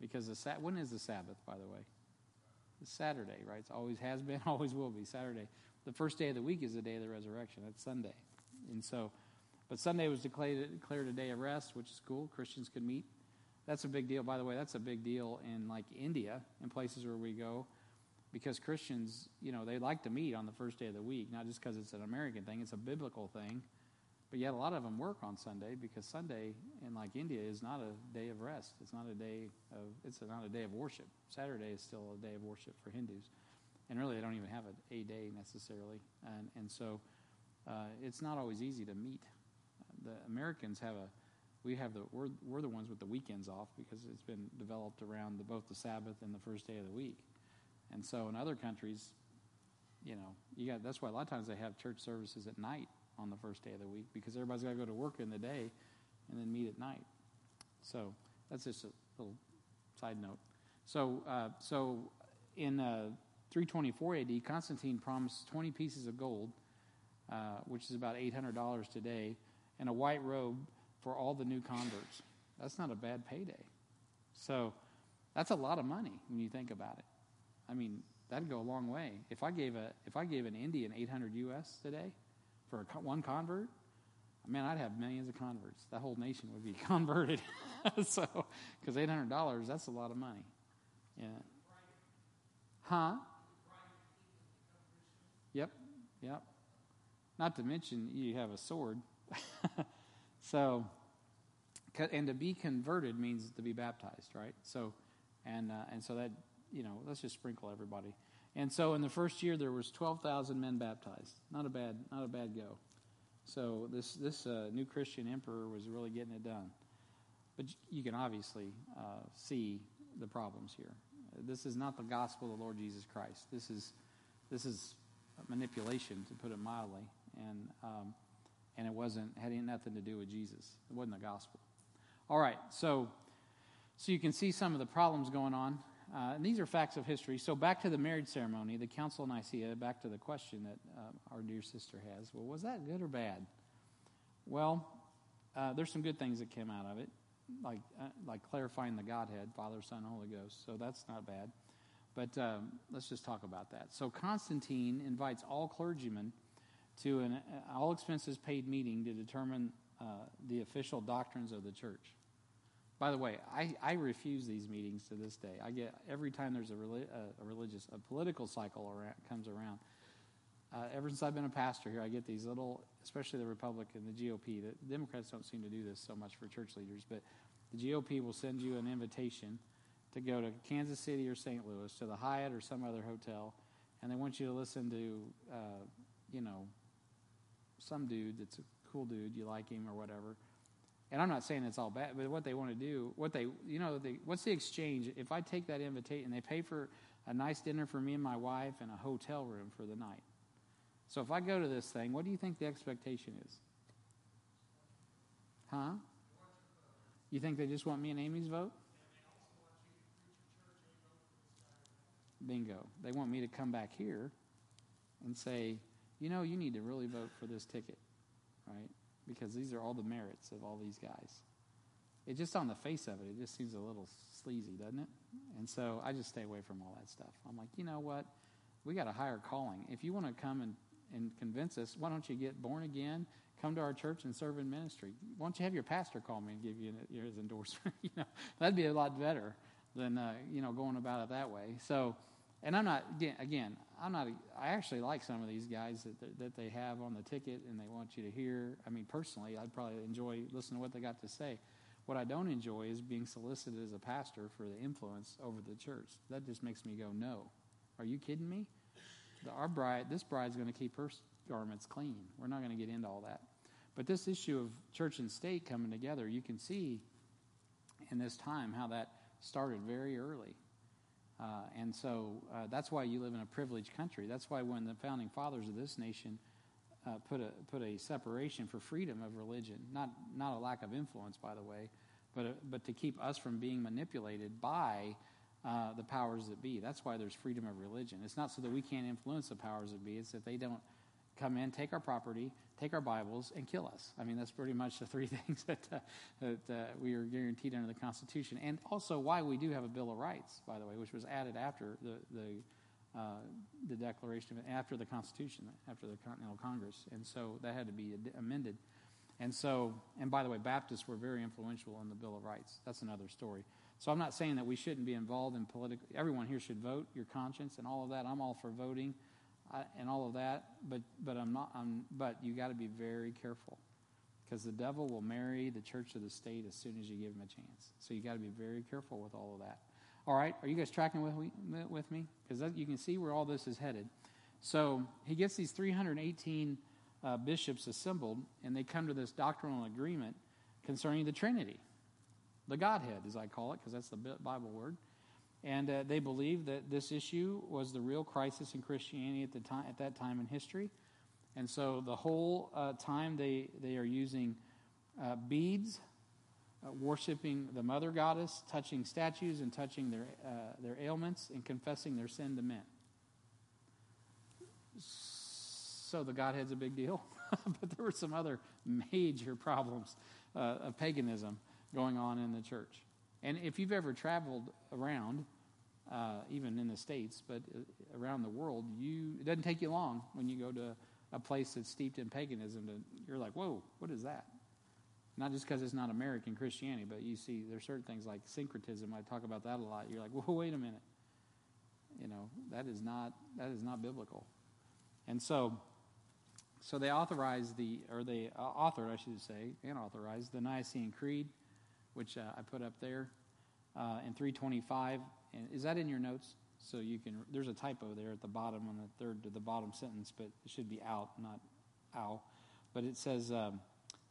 because the sa- when is the Sabbath, by the way? It's Saturday, right? It always has been, [laughs] always will be Saturday the first day of the week is the day of the resurrection. That's Sunday. And so, but Sunday was declared, declared a day of rest, which is cool. Christians could meet. That's a big deal. By the way, that's a big deal in like India and places where we go because Christians, you know, they like to meet on the first day of the week, not just because it's an American thing, it's a biblical thing. But yet, a lot of them work on Sunday because Sunday in like India is not a day of rest. It's not a day of it's not a day of worship. Saturday is still a day of worship for Hindus and really they don't even have a, a day necessarily, and and so uh, it's not always easy to meet. The Americans have a we have the we're, we're the ones with the weekends off because it's been developed around the, both the Sabbath and the first day of the week, and so in other countries, you know, you got that's why a lot of times they have church services at night on the first day of the week because everybody's got to go to work in the day and then meet at night. So that's just a little side note. So uh, so in uh, 324 AD, Constantine promised 20 pieces of gold, uh, which is about $800 today, and a white robe for all the new converts. That's not a bad payday. So that's a lot of money when you think about it. I mean, that'd go a long way. If I gave a if I gave an Indian 800 US today for a, one convert, man, I'd have millions of converts. That whole nation would be [laughs] converted. [laughs] so, because $800, that's a lot of money. Yeah. Huh? Yep, yep. Not to mention, you have a sword. [laughs] so, and to be converted means to be baptized, right? So, and uh, and so that you know, let's just sprinkle everybody. And so in the first year, there was 12,000 men baptized. Not a bad, not a bad go. So this, this uh, new Christian emperor was really getting it done. But you can obviously uh, see the problems here. This is not the gospel of the Lord Jesus Christ. This is, this is manipulation, to put it mildly. And, um, and it wasn't, had nothing to do with Jesus. It wasn't the gospel. All right, so, so you can see some of the problems going on. Uh, and these are facts of history. So back to the marriage ceremony, the Council of Nicaea, back to the question that uh, our dear sister has. Well, was that good or bad? Well, uh, there's some good things that came out of it, like, uh, like clarifying the Godhead, Father, Son, Holy Ghost. So that's not bad. But um, let's just talk about that. So Constantine invites all clergymen to an uh, all expenses paid meeting to determine uh, the official doctrines of the church. By the way, I, I refuse these meetings to this day. I get every time there's a, reli- a, a religious, a political cycle around, comes around. Uh, ever since I've been a pastor here, I get these little, especially the Republican, the GOP. The Democrats don't seem to do this so much for church leaders, but the GOP will send you an invitation to go to Kansas City or St. Louis to the Hyatt or some other hotel, and they want you to listen to, uh, you know, some dude that's a cool dude, you like him or whatever and I'm not saying it's all bad, but what they want to do, what they, you know, they, what's the exchange? If I take that invitation, they pay for a nice dinner for me and my wife and a hotel room for the night. So if I go to this thing, what do you think the expectation is? Huh? You think they just want me and Amy's vote? Bingo. They want me to come back here and say, you know, you need to really vote for this ticket, right? Because these are all the merits of all these guys. It just on the face of it, it just seems a little sleazy, doesn't it? And so I just stay away from all that stuff. I'm like, you know what? We got a higher calling. If you want to come and, and convince us, why don't you get born again, come to our church and serve in ministry? Why don't you have your pastor call me and give you his endorsement? [laughs] you know, that'd be a lot better than uh, you know going about it that way. So and I'm not again, again I'm not I actually like some of these guys that that they have on the ticket and they want you to hear. I mean personally I'd probably enjoy listening to what they got to say. What I don't enjoy is being solicited as a pastor for the influence over the church. That just makes me go no. Are you kidding me? The, our bride this bride's going to keep her garments clean. We're not going to get into all that. But this issue of church and state coming together you can see in this time how that started very early uh, and so uh, that's why you live in a privileged country. That's why when the founding fathers of this nation uh, put a put a separation for freedom of religion, not not a lack of influence, by the way, but uh, but to keep us from being manipulated by uh, the powers that be. That's why there's freedom of religion. It's not so that we can't influence the powers that be. It's that they don't come in, take our property, take our Bibles, and kill us. I mean, that's pretty much the three [laughs] things that, uh, that uh, we are guaranteed under the Constitution. And also why we do have a Bill of Rights, by the way, which was added after the, the, uh, the Declaration, of after the Constitution, after the Continental Congress. And so that had to be amended. And so, and by the way, Baptists were very influential in the Bill of Rights. That's another story. So I'm not saying that we shouldn't be involved in political. Everyone here should vote, your conscience, and all of that. I'm all for voting and all of that. But but I'm not. I'm, but you got to be very careful because the devil will marry the church of the state as soon as you give him a chance. So you got to be very careful with all of that. All right, are you guys tracking with me? With me? Because you can see where all this is headed. So he gets these 318 uh, bishops assembled, and they come to this doctrinal agreement concerning the Trinity, the Godhead, as I call it, because that's the Bible word. And uh, they believe that this issue was the real crisis in Christianity at, the time, at that time in history. And so the whole uh, time they, they are using uh, beads, uh, worshiping the mother goddess, touching statues and touching their, uh, their ailments, and confessing their sin to men. So the Godhead's a big deal. [laughs] but there were some other major problems uh, of paganism going on in the church. And if you've ever traveled around, uh, even in the States, but uh, around the world, you it doesn't take you long when you go to a place that's steeped in paganism. To, you're like, whoa, what is that? Not just because it's not American Christianity, but you see there's certain things like syncretism. I talk about that a lot. You're like, whoa, wait a minute. You know that is not that is not biblical. And so, so they authorized the or they uh, authored, I should say, and authorized the Nicene Creed which uh, I put up there uh, in 325. and is that in your notes? So you can, there's a typo there at the bottom on the third to the bottom sentence, but it should be out, not ow. But it says, um,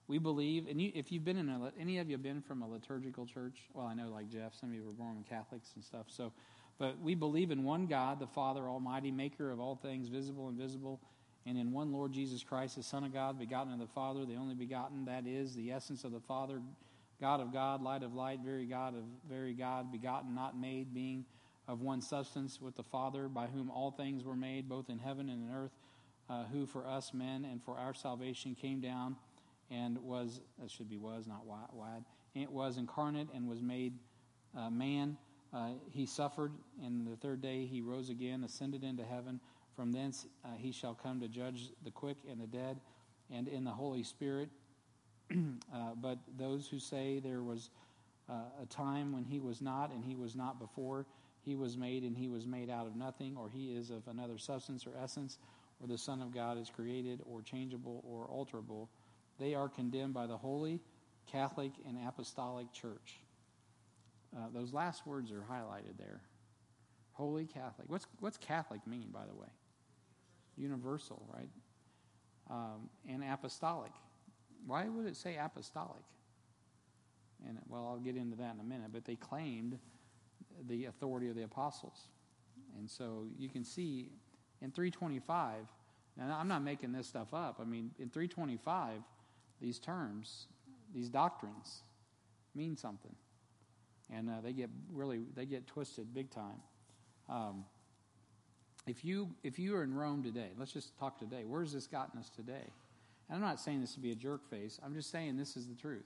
we believe, and you, if you've been in a, any of you have been from a liturgical church? Well, I know like Jeff, some of you were Roman Catholics and stuff. So, but we believe in one God, the Father Almighty, maker of all things visible and invisible, and in one Lord Jesus Christ, the Son of God, begotten of the Father, the only begotten, that is the essence of the Father, God of God, light of light, very God of very God, begotten, not made, being of one substance with the Father, by whom all things were made, both in heaven and in earth, uh, who for us men and for our salvation came down and was, that should be was, not wide, it was incarnate and was made uh, man. Uh, he suffered, and the third day he rose again, ascended into heaven. From thence uh, he shall come to judge the quick and the dead, and in the Holy Spirit. [clears throat] Uh, but those who say there was uh, a time when he was not, and he was not before, he was made, and he was made out of nothing, or he is of another substance or essence, or the Son of God is created, or changeable, or alterable, they are condemned by the Holy, Catholic, and Apostolic Church. Uh, those last words are highlighted there. Holy Catholic. What's, what's Catholic mean, by the way? Universal, right? Um, and apostolic. Why would it say apostolic? And well, I'll get into that in a minute. But they claimed the authority of the apostles, and so you can see in 325. Now I'm not making this stuff up. I mean, in 325, these terms, these doctrines, mean something, and uh, they get really they get twisted big time. Um, if you if you are in Rome today, let's just talk today. Where's this gotten us today? And I'm not saying this to be a jerk face. I'm just saying this is the truth.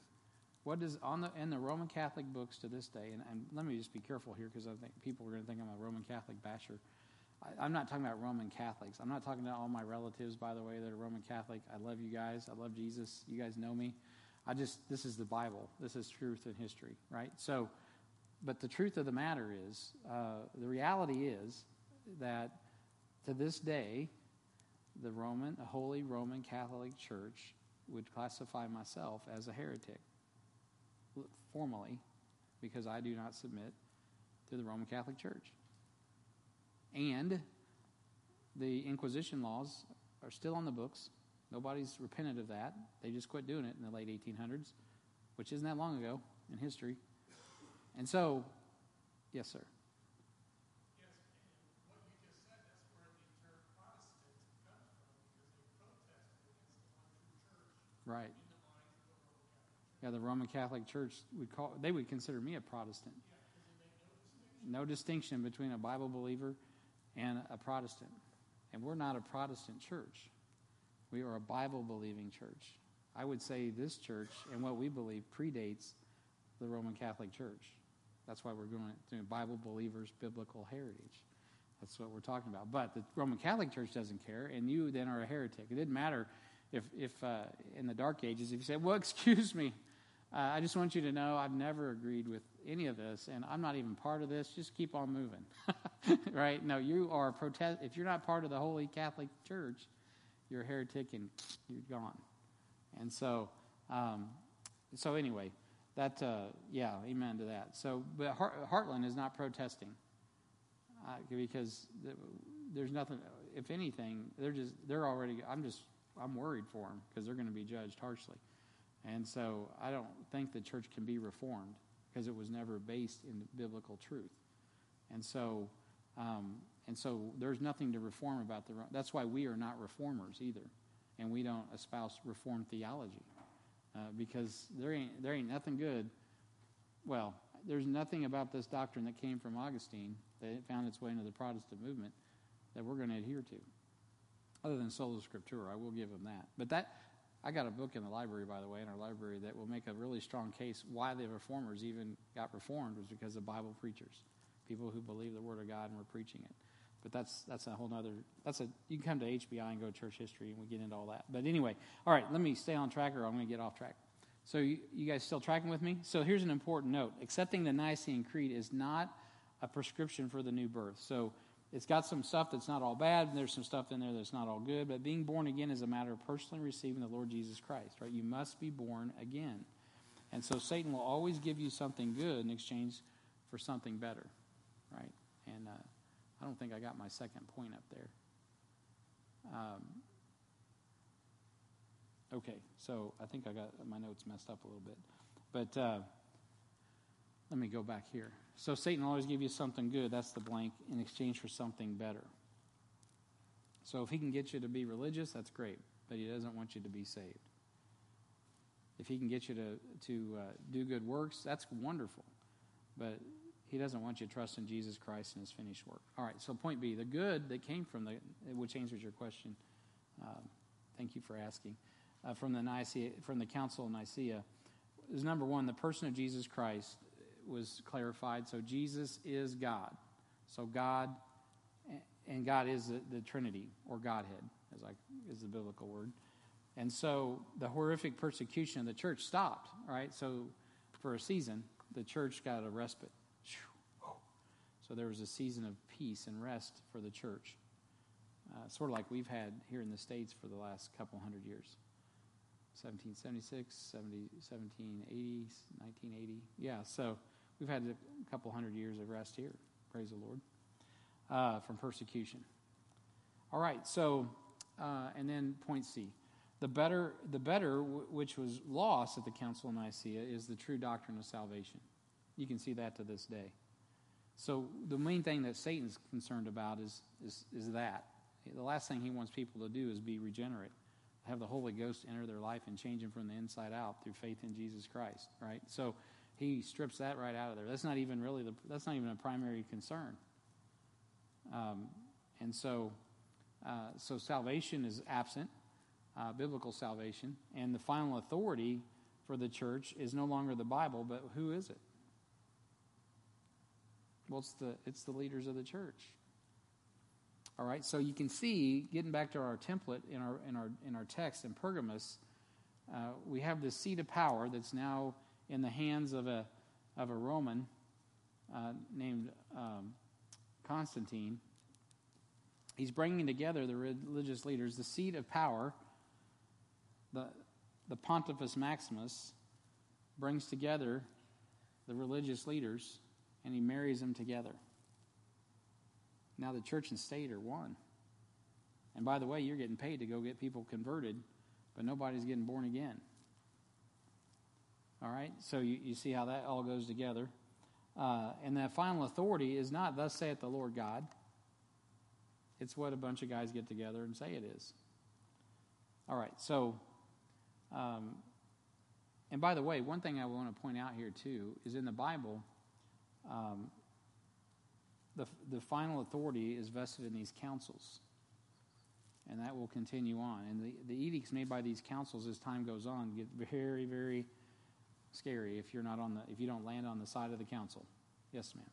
What does on the in the Roman Catholic books to this day? And, and let me just be careful here because I think people are going to think I'm a Roman Catholic basher. I, am not talking about Roman Catholics. I'm not talking to all my relatives, by the way, that are Roman Catholic. I love you guys. I love Jesus. You guys know me. I just this is the Bible. This is truth and history, right? So, but the truth of the matter is, uh, the reality is that to this day, the Roman, the Holy Roman Catholic Church would classify myself as a heretic formally because I do not submit to the Roman Catholic Church. And the Inquisition laws are still on the books. Nobody's repented of that. They just quit doing it in the late 1800s, which isn't that long ago in history. And so, yes, sir. Right. Yeah, the Roman Catholic Church would call they would consider me a Protestant. No distinction between a Bible believer and a Protestant. And we're not a Protestant church. We are a Bible believing church. I would say this church and what we believe predates the Roman Catholic Church. That's why we're going to Bible believers, biblical heritage. That's what we're talking about. But the Roman Catholic Church doesn't care, and you then are a heretic. It didn't matter if, if uh, in the Dark Ages, if you said, well, [laughs] excuse me, uh, I just want you to know I've never agreed with any of this, and I'm not even part of this. Just keep on moving, [laughs] right? No, you are protest. If you're not part of the Holy Catholic Church, you're a heretic and [sniffs] you're gone. And so, um, so anyway, that uh, yeah, amen to that. So, but Heartland is not protesting uh, because there's nothing. If anything, they're just they're already. I'm just I'm worried for them because they're going to be judged harshly. And so I don't think the church can be reformed because it was never based in biblical truth. And so, um, and so there's nothing to reform about the. That's why we are not reformers either, and we don't espouse reformed theology uh, because there ain't there ain't nothing good. Well, there's nothing about this doctrine that came from Augustine that found its way into the Protestant movement that we're going to adhere to other than sola scriptura. I will give him that. But that, I got a book in the library, by the way, in our library that will make a really strong case why the reformers even got reformed was because of Bible preachers, people who believe the Word of God and were preaching it. But that's that's a whole nother. That's a you can come to HBI and go to church history and we get into all that. But anyway, all right, let me stay on track or I'm going to get off track. So you, you guys still tracking with me? So here's an important note: accepting the Nicene Creed is not a prescription for the new birth. So it's got some stuff that's not all bad, and there's some stuff in there that's not all good. But being born again is a matter of personally receiving the Lord Jesus Christ, right? You must be born again. And so Satan will always give you something good in exchange for something better. right? And uh, I don't think I got my second point up there. Um, okay, so I think I got my notes messed up a little bit. But uh, let me go back here. So Satan will always give you something good, that's the blank, in exchange for something better. So if he can get you to be religious, that's great, but he doesn't want you to be saved. If he can get you to, to uh, do good works, that's wonderful. But he doesn't want you to trust in Jesus Christ and his finished work. All right, so point B, the good that came from the, which answers your question. Um, thank you for asking. Uh, from the Nicaea, from the Council of Nicaea, is number one, the person of Jesus Christ was clarified. So Jesus is God. So God, and God is the, the Trinity or Godhead, as I is the biblical word. And so the horrific persecution of the church stopped, right? So for a season, the church got a respite. So there was a season of peace and rest for the church, uh, sort of like we've had here in the States for the last couple hundred years. 1776, 70, 1780, 1980. Yeah, so we've had a couple hundred years of rest here. Praise the Lord. Uh, from persecution. All right, so, uh, and then point C. The better, the better, which was lost at the Council of Nicaea, is the true doctrine of salvation. You can see that to this day. So the main thing that Satan's concerned about is, is, is that. The last thing he wants people to do is be regenerate, have the Holy Ghost enter their life and change them from the inside out through faith in Jesus Christ, right? So he strips that right out of there. That's not even really the, that's not even a primary concern. Um, and so, uh, so salvation is absent uh, biblical salvation. And the final authority for the church is no longer the Bible, but who is it? Well, it's the, it's the leaders of the church. All right, so you can see, getting back to our template in our, in our, in our text in Pergamos, uh, we have this seat of power that's now in the hands of a, of a Roman uh, named um, Constantine. He's bringing together the religious leaders. The seat of power the, the Pontifex Maximus brings together the religious leaders and he marries them together. Now the church and state are one. And by the way, you're getting paid to go get people converted, but nobody's getting born again. All right? So you, you see how that all goes together. Uh, and that final authority is not, Thus saith the Lord God. It's what a bunch of guys get together and say it is. All right, so um, and by the way, one thing I want to point out here too is in the Bible, um, the, the final authority is vested in these councils. And that will continue on. And the, the edicts made by these councils as time goes on get very, very scary if you're not on the if you don't land on the side of the council. Yes, ma'am.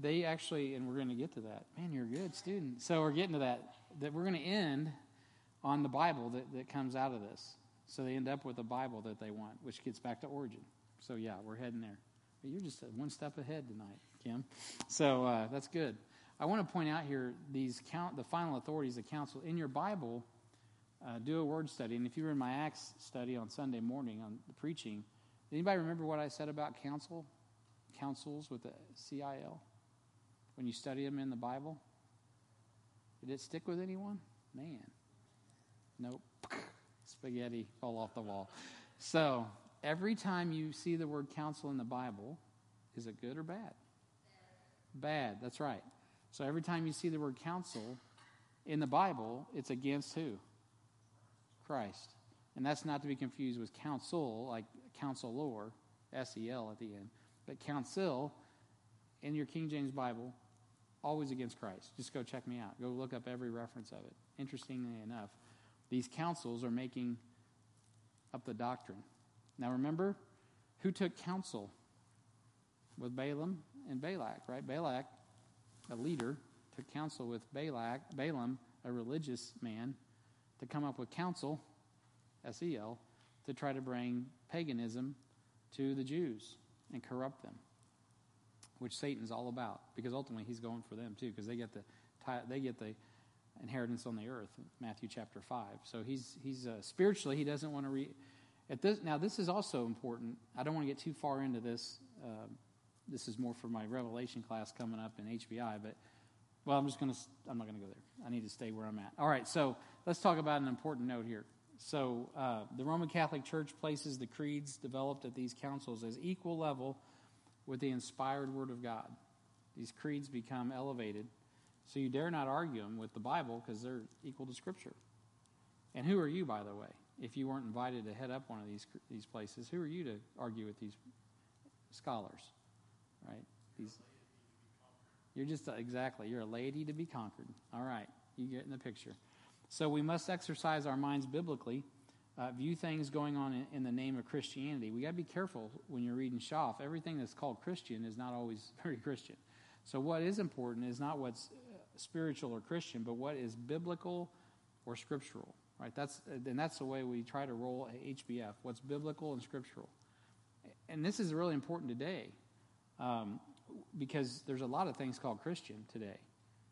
they actually, and we're going to get to that. Man, you're a good student. So we're getting to that. That we're going to end on the Bible that, that comes out of this. So they end up with a Bible that they want, which gets back to Origen. So yeah, we're heading there. But you're just one step ahead tonight, Kim. So uh, that's good. I want to point out here these count the final authorities of council in your Bible. Uh, do a word study, and if you were in my Acts study on Sunday morning on the preaching, anybody remember what I said about council, councils with the C I L? when you study them in the Bible? Did it stick with anyone? Man. Nope. [laughs] Spaghetti fall off the wall. So, every time you see the word council in the Bible, is it good or bad? Bad, that's right. So, every time you see the word council in the Bible, it's against who? Christ. And that's not to be confused with counsel, like counselor, S E L at the end. But council in your King James Bible always against Christ. Just go check me out. Go look up every reference of it. Interestingly enough, these councils are making up the doctrine. Now remember, who took counsel with Balaam and Balak, right? Balak, a leader, took counsel with Balak, Balaam, a religious man, to come up with counsel, S E L, to try to bring paganism to the Jews and corrupt them which Satan's all about, because ultimately he's going for them too, because they get the they get the inheritance on the earth, Matthew chapter 5. So he's, he's uh, spiritually, he doesn't want to read. At this, now, this is also important. I don't want to get too far into this. Uh, this is more for my Revelation class coming up in HBI, but, well, I'm just going to, I'm not going to go there. I need to stay where I'm at. All right, so let's talk about an important note here. So uh, the Roman Catholic Church places the creeds developed at these councils as equal level with the inspired Word of God. These creeds become elevated. So you dare not argue them with the Bible because they're equal to Scripture. And who are you, by the way? If you weren't invited to head up one of these these places, who are you to argue with these scholars, right? These. You're just exactly. You're a lady to be conquered. All right, you get in the picture. So we must exercise our minds biblically, uh, view things going on in, in, the name of Christianity. We got to be careful when you're reading Schaff. Everything that's called Christian is not always [laughs] very Christian. So what is important is not what's uh, spiritual or Christian, but what is biblical or scriptural. Right? That's and that's the way we try to roll HBF. What's biblical and scriptural. And this is really important today, um, because there's a lot of things called Christian today.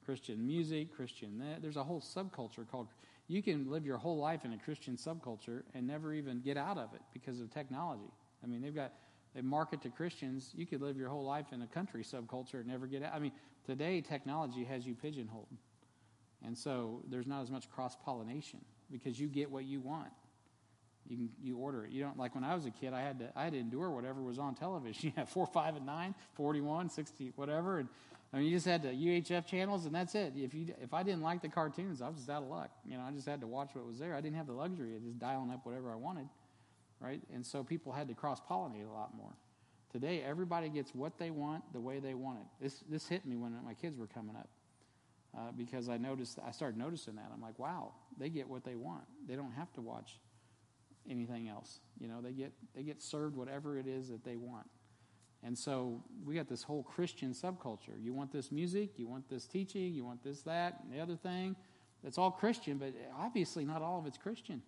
Christian music, Christian. There's a whole subculture called. You can live your whole life in a Christian subculture and never even get out of it because of technology. I mean, they've got they market to Christians. You could live your whole life in a country subculture and never get out. I mean, today technology has you pigeonholed, and so there's not as much cross pollination because you get what you want. You can you order it. You don't like when I was a kid. I had to I had to endure whatever was on television. [laughs] You had four, five, and nine, 41, 60, whatever, and I mean, you just had the UHF channels, and that's it. If you if I didn't like the cartoons, I was just out of luck. You know, I just had to watch what was there. I didn't have the luxury of just dialing up whatever I wanted, right? And so people had to cross pollinate a lot more. Today, everybody gets what they want the way they want it. This this hit me when my kids were coming up uh, because I noticed I started noticing that. I'm like, wow, they get what they want. They don't have to watch anything else. You know, they get they get served whatever it is that they want. And so we got this whole Christian subculture. You want this music, you want this teaching, you want this, that, and the other thing. It's all Christian, but obviously not all of it's Christian.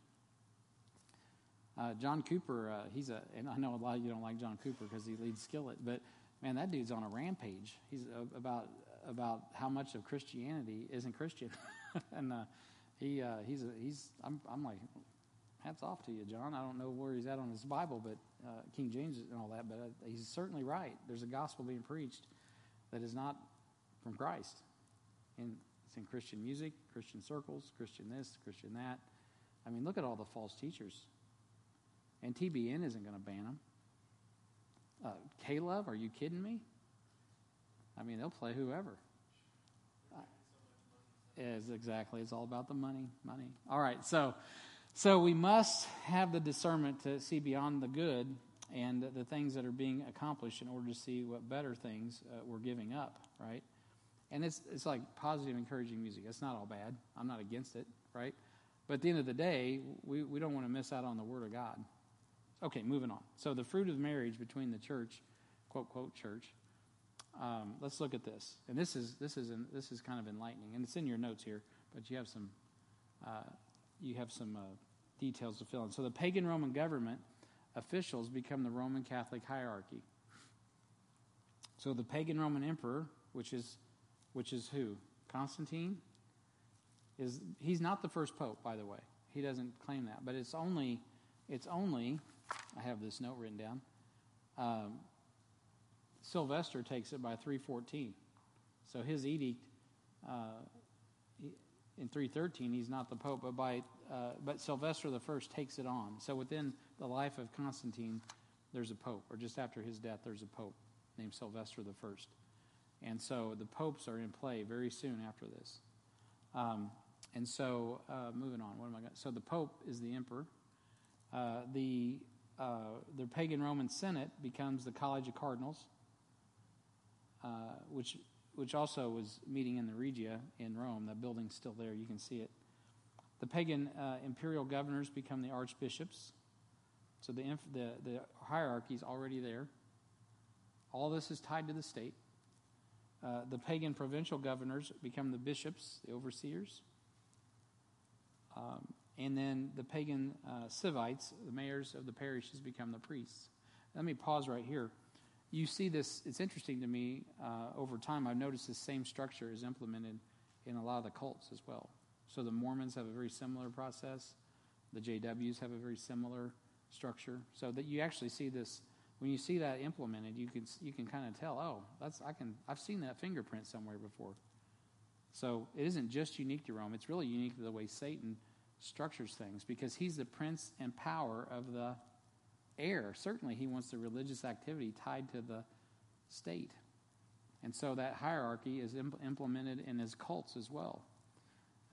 Uh, John Cooper, uh, he's a, and I know a lot of you don't like John Cooper because he leads Skillet, but man, that dude's on a rampage. He's about about how much of Christianity isn't Christian, [laughs] and uh, he uh, he's he's I'm I'm like hats off to you, John. I don't know where he's at on his Bible, but uh, King James and all that, but uh, he's certainly right. There's a gospel being preached that is not from Christ. And it's in Christian music, Christian circles, Christian this, Christian that. I mean, look at all the false teachers. And TBN isn't going to ban them. Uh, K-Love, are you kidding me? I mean, they'll play whoever. Uh, is exactly. It's all about the money, money. All right, so so we must have the discernment to see beyond the good and the things that are being accomplished in order to see what better things uh, we're giving up, right? And it's it's like positive, encouraging music. It's not all bad. I'm not against it, right? But at the end of the day, we, we don't want to miss out on the Word of God. Okay, moving on. So the fruit of marriage between the church, quote quote church. Um, let's look at this, and this is this is this is kind of enlightening, and it's in your notes here, but you have some uh, you have some uh, details to fill in. So the pagan Roman government officials become the Roman Catholic hierarchy. So the pagan Roman emperor, which is which is who? Constantine is he's not the first pope, by the way. He doesn't claim that, but it's only it's only I have this note written down. Um, Sylvester takes it by 314. So his edict uh, in 313 he's not the pope, but by uh, but Sylvester first takes it on. So within the life of Constantine, there's a pope, or just after his death, there's a pope named Sylvester first, and so the popes are in play very soon after this. Um, and so uh, moving on, what am I going? So the pope is the emperor. Uh, the uh, the pagan Roman Senate becomes the College of Cardinals, uh, which which also was meeting in the Regia in Rome. The building's still there; you can see it. The pagan uh, imperial governors become the archbishops. So the, inf- the, the hierarchy is already there. All this is tied to the state. Uh, the pagan provincial governors become the bishops, the overseers. Um, and then the pagan uh, civites, the mayors of the parishes, become the priests. Let me pause right here. You see this, it's interesting to me, uh, over time, I've noticed the same structure is implemented in a lot of the cults as well. So the Mormons have a very similar process. The JWs have a very similar structure. So that you actually see this when you see that implemented, you can you can kind of tell, oh, that's I can I've seen that fingerprint somewhere before. So it isn't just unique to Rome; it's really unique to the way Satan structures things because he's the prince and power of the air. Certainly, he wants the religious activity tied to the state, and so that hierarchy is imp- implemented in his cults as well.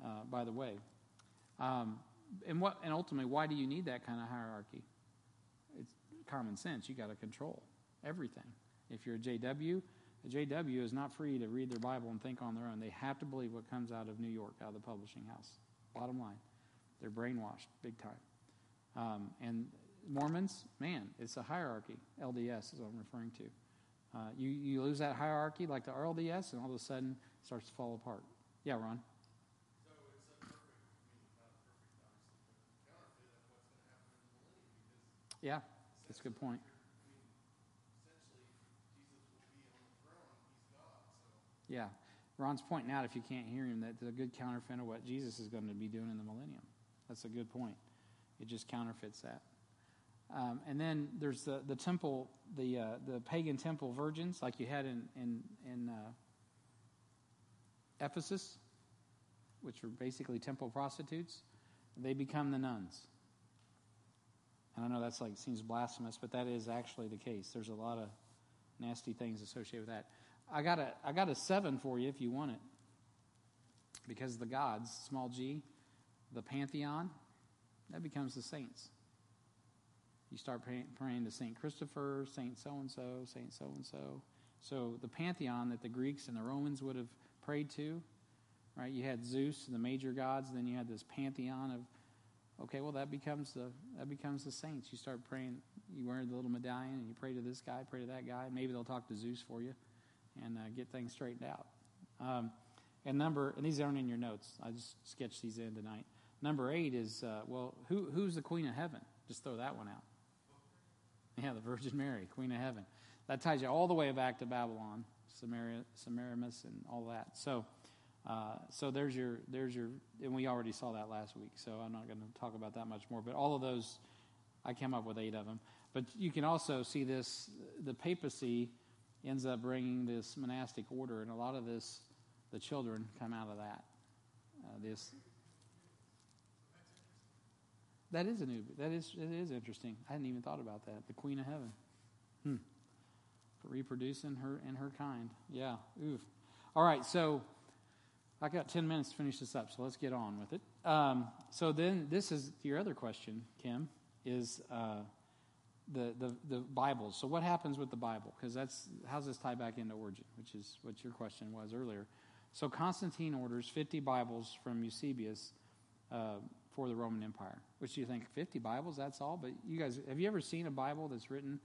Uh, by the way, um, and what and ultimately, why do you need that kind of hierarchy? It's common sense. You got to control everything. If you're a JW, a JW is not free to read their Bible and think on their own. They have to believe what comes out of New York, out of the publishing house. Bottom line, they're brainwashed big time. Um, and Mormons, man, it's a hierarchy. LDS is what I'm referring to. Uh, you, you lose that hierarchy like the RLDS, and all of a sudden it starts to fall apart. Yeah, Ron? Yeah. That's a good point. Yeah. Ron's pointing out, if you can't hear him, that the good counterfeit of what Jesus is going to be doing in the millennium. That's a good point. It just counterfeits that. Um, and then there's the, the temple, the, uh, the pagan temple virgins, like you had in, in, in uh, Ephesus, which were basically temple prostitutes. They become the nuns. And I know that's like seems blasphemous, but that is actually the case. There's a lot of nasty things associated with that. I got a I got a seven for you if you want it. Because the gods, small g, the pantheon, that becomes the saints. You start praying, praying to Saint Christopher, Saint so and so, Saint so and so. So the pantheon that the Greeks and the Romans would have prayed to, right? You had Zeus, the major gods, then you had this pantheon of Okay, well that becomes the that becomes the saints. You start praying. You wear the little medallion and you pray to this guy, pray to that guy. Maybe they'll talk to Zeus for you, and uh, get things straightened out. Um, and number and these aren't in your notes. I just sketched these in tonight. Number eight is uh, well, who who's the Queen of Heaven? Just throw that one out. Yeah, the Virgin Mary, Queen of Heaven. That ties you all the way back to Babylon, Samaria, Semiramis, and all that. So. Uh, so there's your there's your and we already saw that last week so i'm not going to talk about that much more but all of those i came up with eight of them. But you can also see this the papacy ends up bringing this monastic order and a lot of this the children come out of that uh, this. That is a new that is it is interesting. I hadn't even thought about that. The queen of heaven. Hmm. Reproducing her and her kind. Yeah oof. All right so I got 10 minutes to finish this up, so let's get on with it. Um, so then, this is your other question, Kim, is uh, the, the, the Bibles. So what happens with the Bible? Because that's, how's this tie back into Origen, which is what your question was earlier. So Constantine orders 50 Bibles from Eusebius uh, for the Roman Empire, which you think, 50 Bibles, that's all? But you guys, have you ever seen a Bible that's written,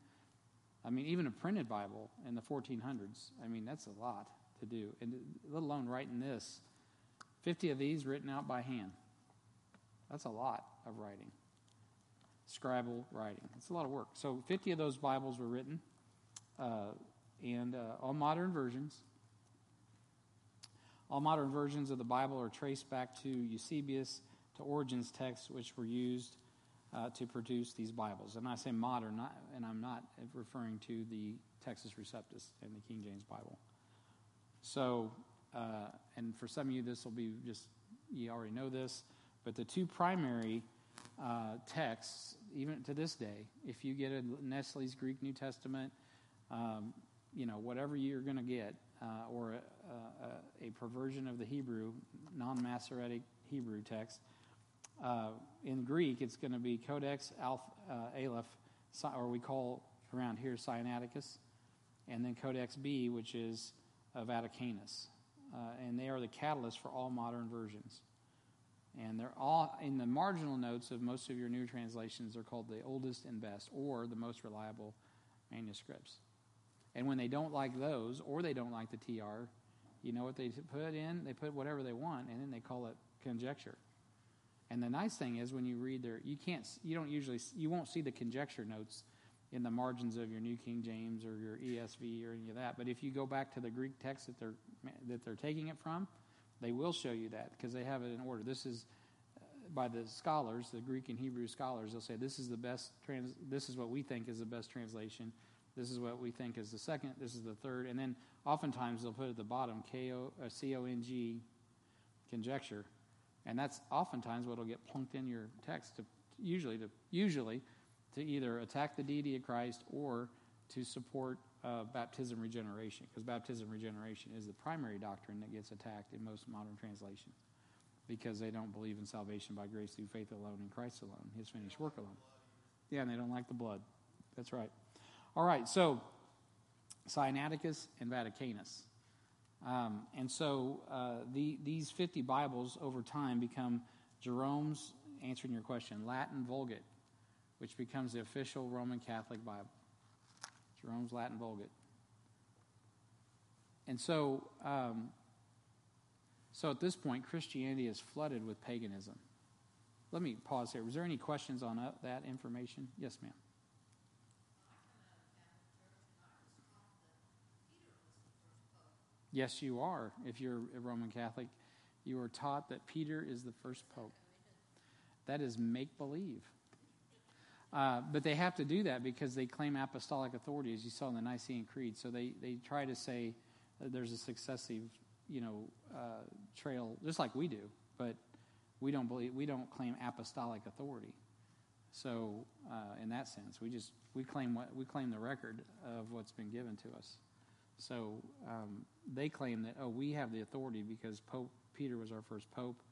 I mean, even a printed Bible in the 1400s? I mean, that's a lot to do, and let alone writing this. 50 of these written out by hand. That's a lot of writing. Scribal writing. It's a lot of work. So 50 of those Bibles were written, uh, and uh, all modern versions. All modern versions of the Bible are traced back to Eusebius, to Origen's texts, which were used uh, to produce these Bibles. And I say modern, not, and I'm not referring to the Textus Receptus and the King James Bible. So, and for some of you, this will be just, you already know this, but the two primary uh, texts, even to this day, if you get a Nestle's Greek New Testament, um, you know, whatever you're going to get, uh, or a, a, a, perversion of the Hebrew, non Masoretic Hebrew text, uh, in Greek, it's going to be Codex Alph, uh, Aleph, or we call around here Sinaiticus, and then Codex B, which is of Vaticanus. Uh, and they are the catalyst for all modern versions. And they're all in the marginal notes of most of your new translations, they're called the oldest and best, or the most reliable manuscripts. And when they don't like those, or they don't like the TR, you know what they put in? They put whatever they want, and then they call it conjecture. And the nice thing is, when you read their, you can't, you don't usually, you won't see the conjecture notes in the margins of your New King James or your ESV or any of that. But if you go back to the Greek text that they're that they're taking it from, They will show you that because they have it in order. This is uh, by the scholars, the Greek and Hebrew scholars. They'll say this is the best. Trans- this is what we think is the best translation. This is what we think is the second. This is the third. And then oftentimes they'll put at the bottom K O uh, C O N G conjecture, and that's oftentimes what will get plunked in your text to usually to usually to either attack the deity of Christ or to support uh, baptism regeneration, because baptism regeneration is the primary doctrine that gets attacked in most modern translations, because they don't believe in salvation by grace through faith alone in Christ alone, His finished work alone. Yeah, and they don't like the blood. That's right. All right, so Sinaiticus and Vaticanus. Um, and so uh, the, these 50 Bibles over time become Jerome's, answering your question, Latin Vulgate, which becomes the official Roman Catholic Bible. Jerome's Latin Vulgate. And so, um, so at this point, Christianity is flooded with paganism. Let me pause here. Was there any questions on uh, that information? Yes, ma'am. Yes, you are. If you're a Roman Catholic, you are taught that Peter is the first pope. That is make believe. Uh, but they have to do that because they claim apostolic authority, as you saw in the Nicene Creed. So they, they try to say there's a successive, you know, uh, trail, just like we do. But we don't believe we don't claim apostolic authority. So uh, in that sense, we just we claim what we claim the record of what's been given to us. So um, they claim that oh we have the authority because Pope Peter was our first pope,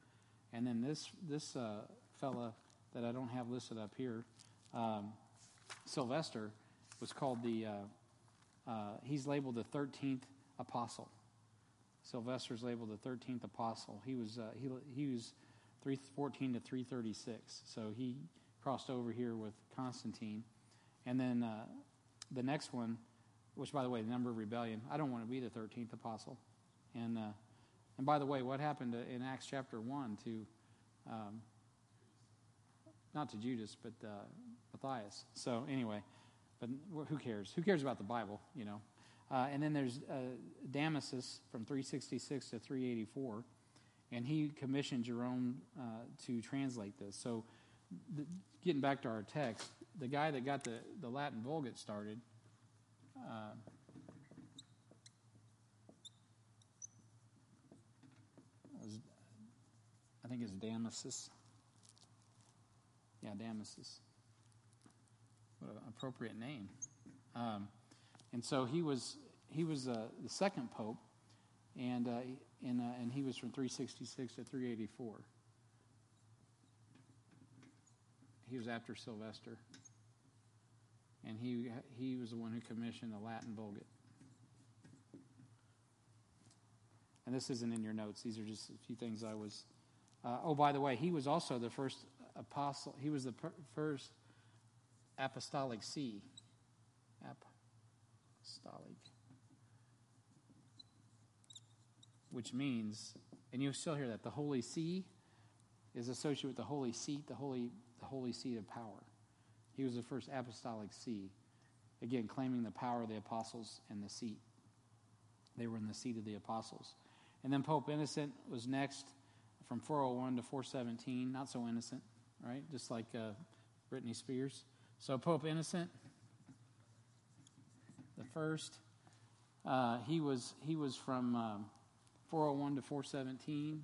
and then this this uh, fella that I don't have listed up here um, Sylvester was called the, uh, uh, he's labeled the 13th apostle. Sylvester's labeled the 13th apostle. He was, uh, he, he was 314 to 336. So he crossed over here with Constantine. And then uh, the next one, which, by the way, the number of rebellion, I don't want to be the 13th apostle. And, uh, and by the way, what happened in Acts chapter 1 to, um, not to Judas, but uh, Matthias. So anyway, but who cares? Who cares about the Bible, you know? Uh, and then there's uh, Damasus from 366 to 384, and he commissioned Jerome uh, to translate this. So, the, getting back to our text, the guy that got the, the Latin Vulgate started. Uh, I think it's Damasus. Yeah, Damasus. What an appropriate name. Um, and so he was he was uh, the second pope, and uh, in, uh, and he was from 366 to 384. He was after Sylvester, and he he was the one who commissioned the Latin Vulgate. And this isn't in your notes; these are just a few things I was. Uh, oh, by the way, he was also the first apostle. He was the per- first apostolic see. Apostolic. Which means, and you still hear that, the Holy See is associated with the Holy Seat, the Holy, the Holy Seat of power. He was the first apostolic see. Again, claiming the power of the apostles and the seat. They were in the seat of the apostles. And then Pope Innocent was next from 401 to 417. Not so innocent, right? Just like uh, Britney Spears. So Pope Innocent, the first, uh, he was he was from um, 401 to 417.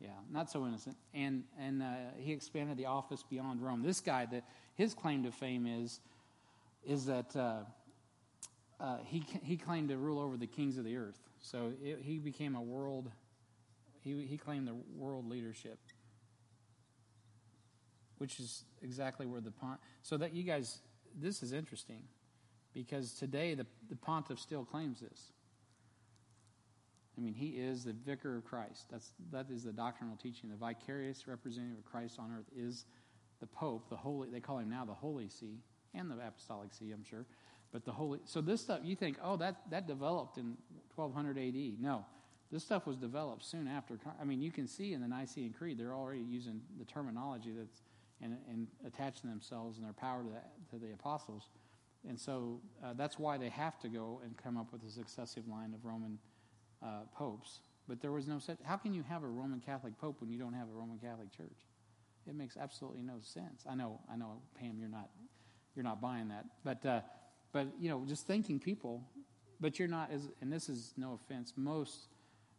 Yeah, not so innocent, and and uh, he expanded the office beyond Rome. This guy, that his claim to fame is is that uh, uh, he he claimed to rule over the kings of the earth. So it, he became a world. He he claimed the world leadership which is exactly where the pont. So that you guys, this is interesting, because today the the pontiff still claims this. I mean, he is the vicar of Christ. That's that is the doctrinal teaching. The vicarious representative of Christ on earth is the Pope, the Holy. They call him now the Holy See and the Apostolic See, I'm sure. But the Holy. So this stuff, you think, oh, that that developed in 1200 A.D. No, this stuff was developed soon after. I mean, you can see in the Nicene Creed, they're already using the terminology that's and, and attaching themselves and their power to the, to the apostles And so uh, that's why they have to go and come up with a successive line of Roman uh, popes. But there was no such. How can you have a Roman Catholic pope when you don't have a Roman Catholic church? It makes absolutely no sense. I know, I know, Pam, you're not, you're not buying that. But, uh, but you know, just thinking people. But you're not as, and this is no offense. Most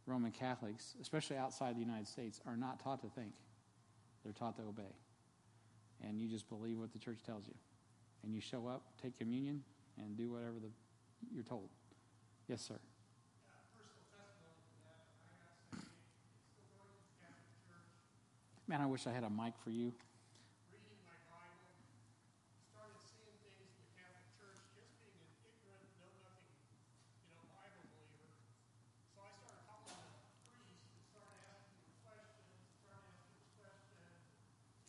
Roman Catholics, especially outside the United States, are not taught to think. They're taught to obey, and you just believe what the church tells you, and you show up, take communion, and do whatever the, you're told. Yes, sir. Man, I wish I had a mic for you. reading my Bible, started seeing things in the Catholic Church, just being an ignorant, know nothing, you know, Bible believer. So I started calling the priest and started asking him questions, started asking him questions.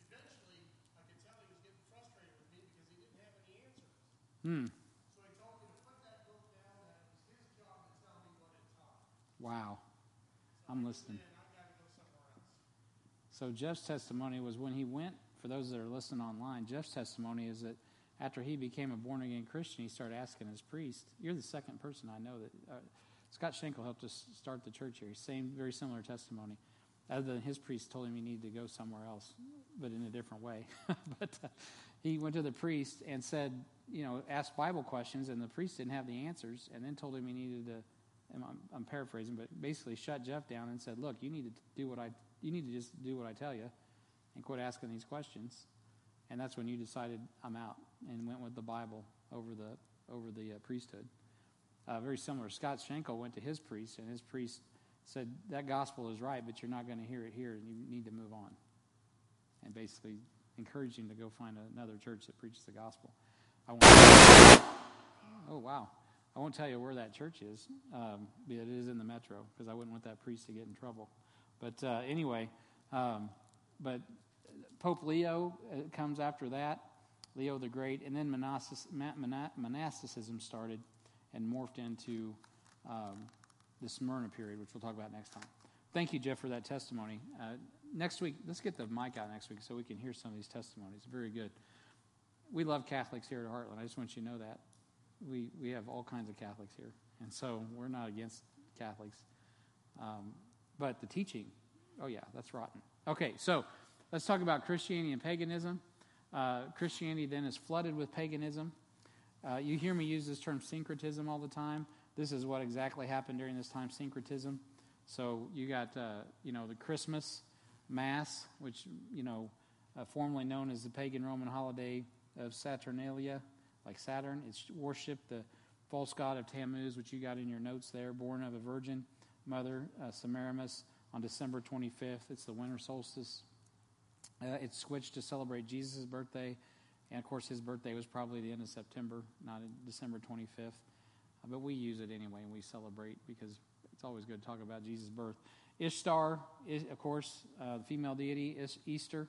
Eventually, I could tell he was getting frustrated with me because he didn't have any answers. Hmm. So he told me to put that book down, that it was his job to tell me what it taught. Wow. I'm listening. And I gotta go somewhere else. So Jeff's testimony was when he went, for those that are listening online, Jeff's testimony is that after he became a born again Christian, he started asking his priest. You're the second person I know that. Uh, Scott Schenkel helped us start the church here. Same, very similar testimony. Other than his priest told him he needed to go somewhere else, but in a different way. [laughs] but uh, he went to the priest and said, you know, asked Bible questions, and the priest didn't have the answers, and then told him he needed to. I'm, I'm paraphrasing, but basically shut Jeff down and said, "Look, you need to do what I you need to just do what I tell you, and quit asking these questions." And that's when you decided I'm out and went with the Bible over the over the uh, priesthood. Uh, very similar. Scott Schenkel went to his priest, and his priest said that gospel is right, but you're not going to hear it here, and you need to move on. And basically encouraged him to go find another church that preaches the gospel. I won't, [laughs] oh wow! I won't tell you where that church is, um, but it is in the metro because I wouldn't want that priest to get in trouble. But uh, anyway, um, but Pope Leo uh, comes after that, Leo the Great, and then monastic, monasticism started and morphed into um, the Smyrna period, which we'll talk about next time. Thank you, Jeff, for that testimony. Uh, next week, let's get the mic out next week so we can hear some of these testimonies. Very good. We love Catholics here at Heartland. I just want you to know that. We, we have all kinds of Catholics here, and so we're not against Catholics. Um, but the teaching, oh, yeah, that's rotten. Okay, so let's talk about Christianity and paganism. Uh, Christianity then is flooded with paganism. Uh, you hear me use this term syncretism all the time. This is what exactly happened during this time syncretism. So you got, uh, you know, the Christmas Mass, which, you know, uh, formerly known as the pagan Roman holiday of Saturnalia, like Saturn. It's worship the false god of Tammuz, which you got in your notes there, born of a virgin mother, uh, Semiramis, on December 25th. It's the winter solstice. Uh, it's switched to celebrate Jesus' birthday. And of course, his birthday was probably the end of September, not December 25th. Uh, but we use it anyway and we celebrate because it's always good to talk about Jesus' birth. Ishtar, is, of course, uh, the female deity, is Easter,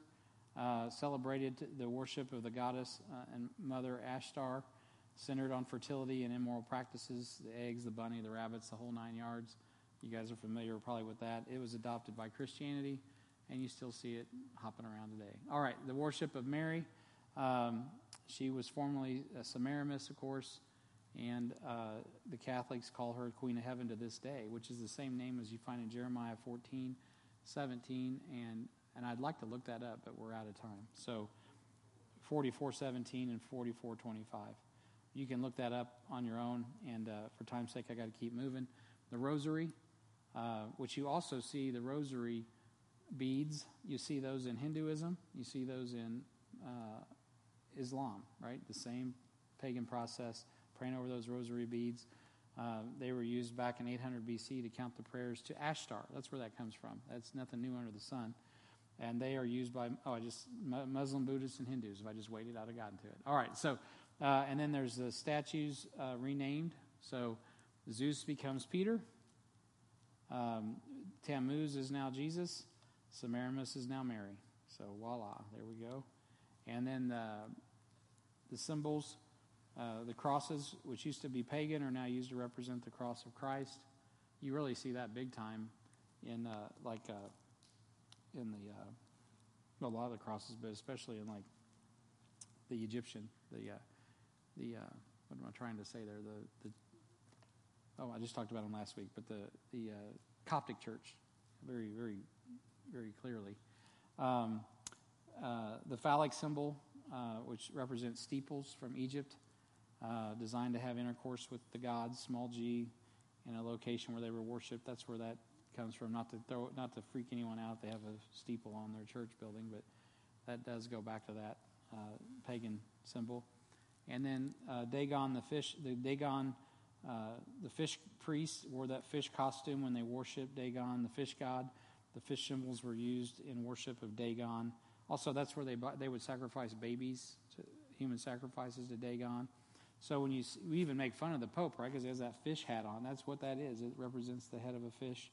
uh, celebrated the worship of the goddess uh, and mother Ashtar, centered on fertility and immoral practices the eggs, the bunny, the rabbits, the whole nine yards. You guys are familiar probably with that. It was adopted by Christianity, and you still see it hopping around today. All right, the worship of Mary. Um, she was formerly a Semiramis, of course, and uh, the Catholics call her Queen of Heaven to this day, which is the same name as you find in Jeremiah 14, 17, and, and I'd like to look that up, but we're out of time. So 4417 and 4425. You can look that up on your own, and uh, for time's sake, I got to keep moving. The Rosary, uh, which you also see the Rosary beads, you see those in Hinduism, you see those in uh, Islam, right? The same pagan process praying over those rosary beads. Uh, they were used back in 800 BC to count the prayers to Ashtar. That's where that comes from. That's nothing new under the sun. And they are used by, oh, I just, Muslim, Buddhists, and Hindus. If I just waited, I'd have gotten to it. All right, so, uh, and then there's the statues uh, renamed. So Zeus becomes Peter. Um, Tammuz is now Jesus. Semiramis is now Mary. So voila, there we go. And then the, the symbols uh, the crosses, which used to be pagan, are now used to represent the cross of Christ. You really see that big time in uh, like uh, in the uh, a lot of the crosses, but especially in like the Egyptian, the uh, the what am I trying to say there? The, the oh, I just talked about them last week, but the the Coptic Church, very very very clearly. Um, the phallic symbol, which represents steeples from Egypt, uh, designed to have intercourse with the gods, small g, in a location where they were worshipped. That's where that comes from. Not to throw, not to freak anyone out. They have a steeple on their church building, but that does go back to that uh, pagan symbol. And then uh, Dagon, the fish, the Dagon, uh, the fish priests wore that fish costume when they worshipped Dagon, the fish god. The fish symbols were used in worship of Dagon. Also, that's where they they would sacrifice babies, to, human sacrifices to Dagon. So when you we even make fun of the Pope, right? Because he has that fish hat on. That's what that is. It represents the head of a fish,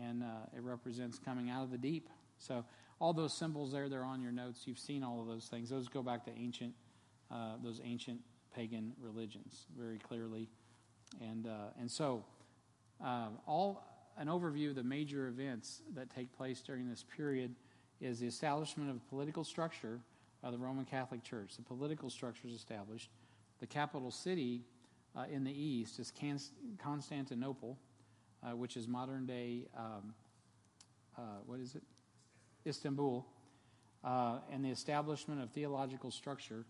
and uh, it represents coming out of the deep. So all those symbols there, they're on your notes. You've seen all of those things. Those go back to ancient, uh, those ancient pagan religions very clearly, and uh, and so um, all an overview of the major events that take place during this period is the establishment of political structure of the Roman Catholic Church. The political structure is established. The capital city uh, in the east is Constantinople, uh, which is modern day, um, uh, what is it? Istanbul. Uh, and the establishment of theological structure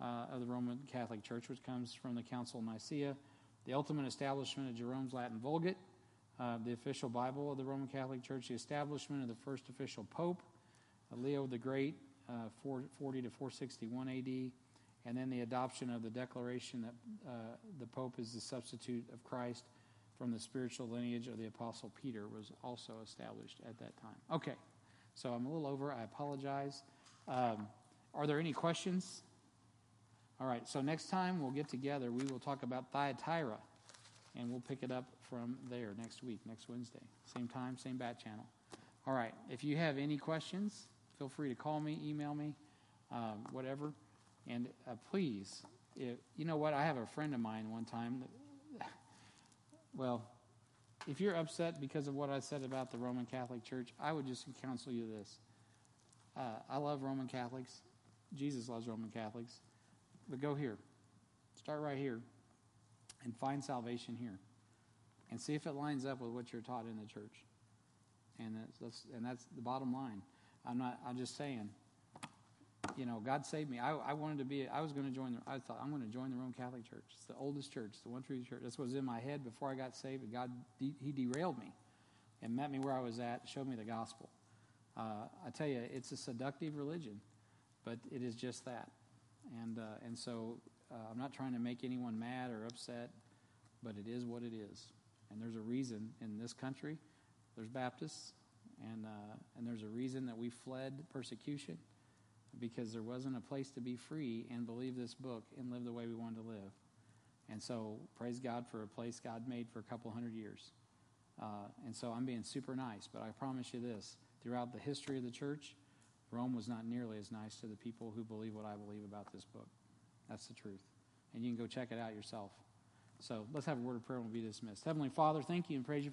uh, of the Roman Catholic Church, which comes from the Council of Nicaea. The ultimate establishment of Jerome's Latin Vulgate, uh, the official Bible of the Roman Catholic Church, the establishment of the first official Pope, Leo the Great, 440 to 461 AD and then the adoption of the declaration that uh, the Pope is the substitute of Christ from the spiritual lineage of the Apostle Peter was also established at that time. Okay, so I'm a little over. I apologize. Um, are there any questions? All right, so next time we'll get together, we will talk about Thyatira, and we'll pick it up from there next week, next Wednesday. Same time, same bat channel. All right, if you have any questions, feel free to call me, email me, um, whatever. And uh, please, if, you know what? I have a friend of mine one time. That, [laughs] well, if you're upset because of what I said about the Roman Catholic Church, I would just counsel you this. Uh, I love Roman Catholics. Jesus loves Roman Catholics. But go here. Start right here and find salvation here. And see if it lines up with what you're taught in the church. And that's, that's and that's the bottom line. I'm not. I'm just saying you know, God saved me. I, I wanted to be, I was going to join, the, I thought, I'm going to join the Roman Catholic Church. It's the oldest church, the one true church. What was in my head before I got saved. And God, He derailed me and met me where I was at, showed me the gospel. Uh, I tell you, it's a seductive religion, but it is just that. And, uh, and so uh, I'm not trying to make anyone mad or upset, but it is what it is. And there's a reason in this country, there's Baptists, and, uh, and there's a reason that we fled persecution because there wasn't a place to be free and believe this book and live the way we wanted to live. And so, praise God for a place God made for a couple hundred years. Uh, and so, I'm being super nice, but I promise you this throughout the history of the church, Rome was not nearly as nice to the people who believe what I believe about this book. That's the truth. And you can go check it out yourself. So, let's have a word of prayer and we'll be dismissed. Heavenly Father, thank you and praise you for.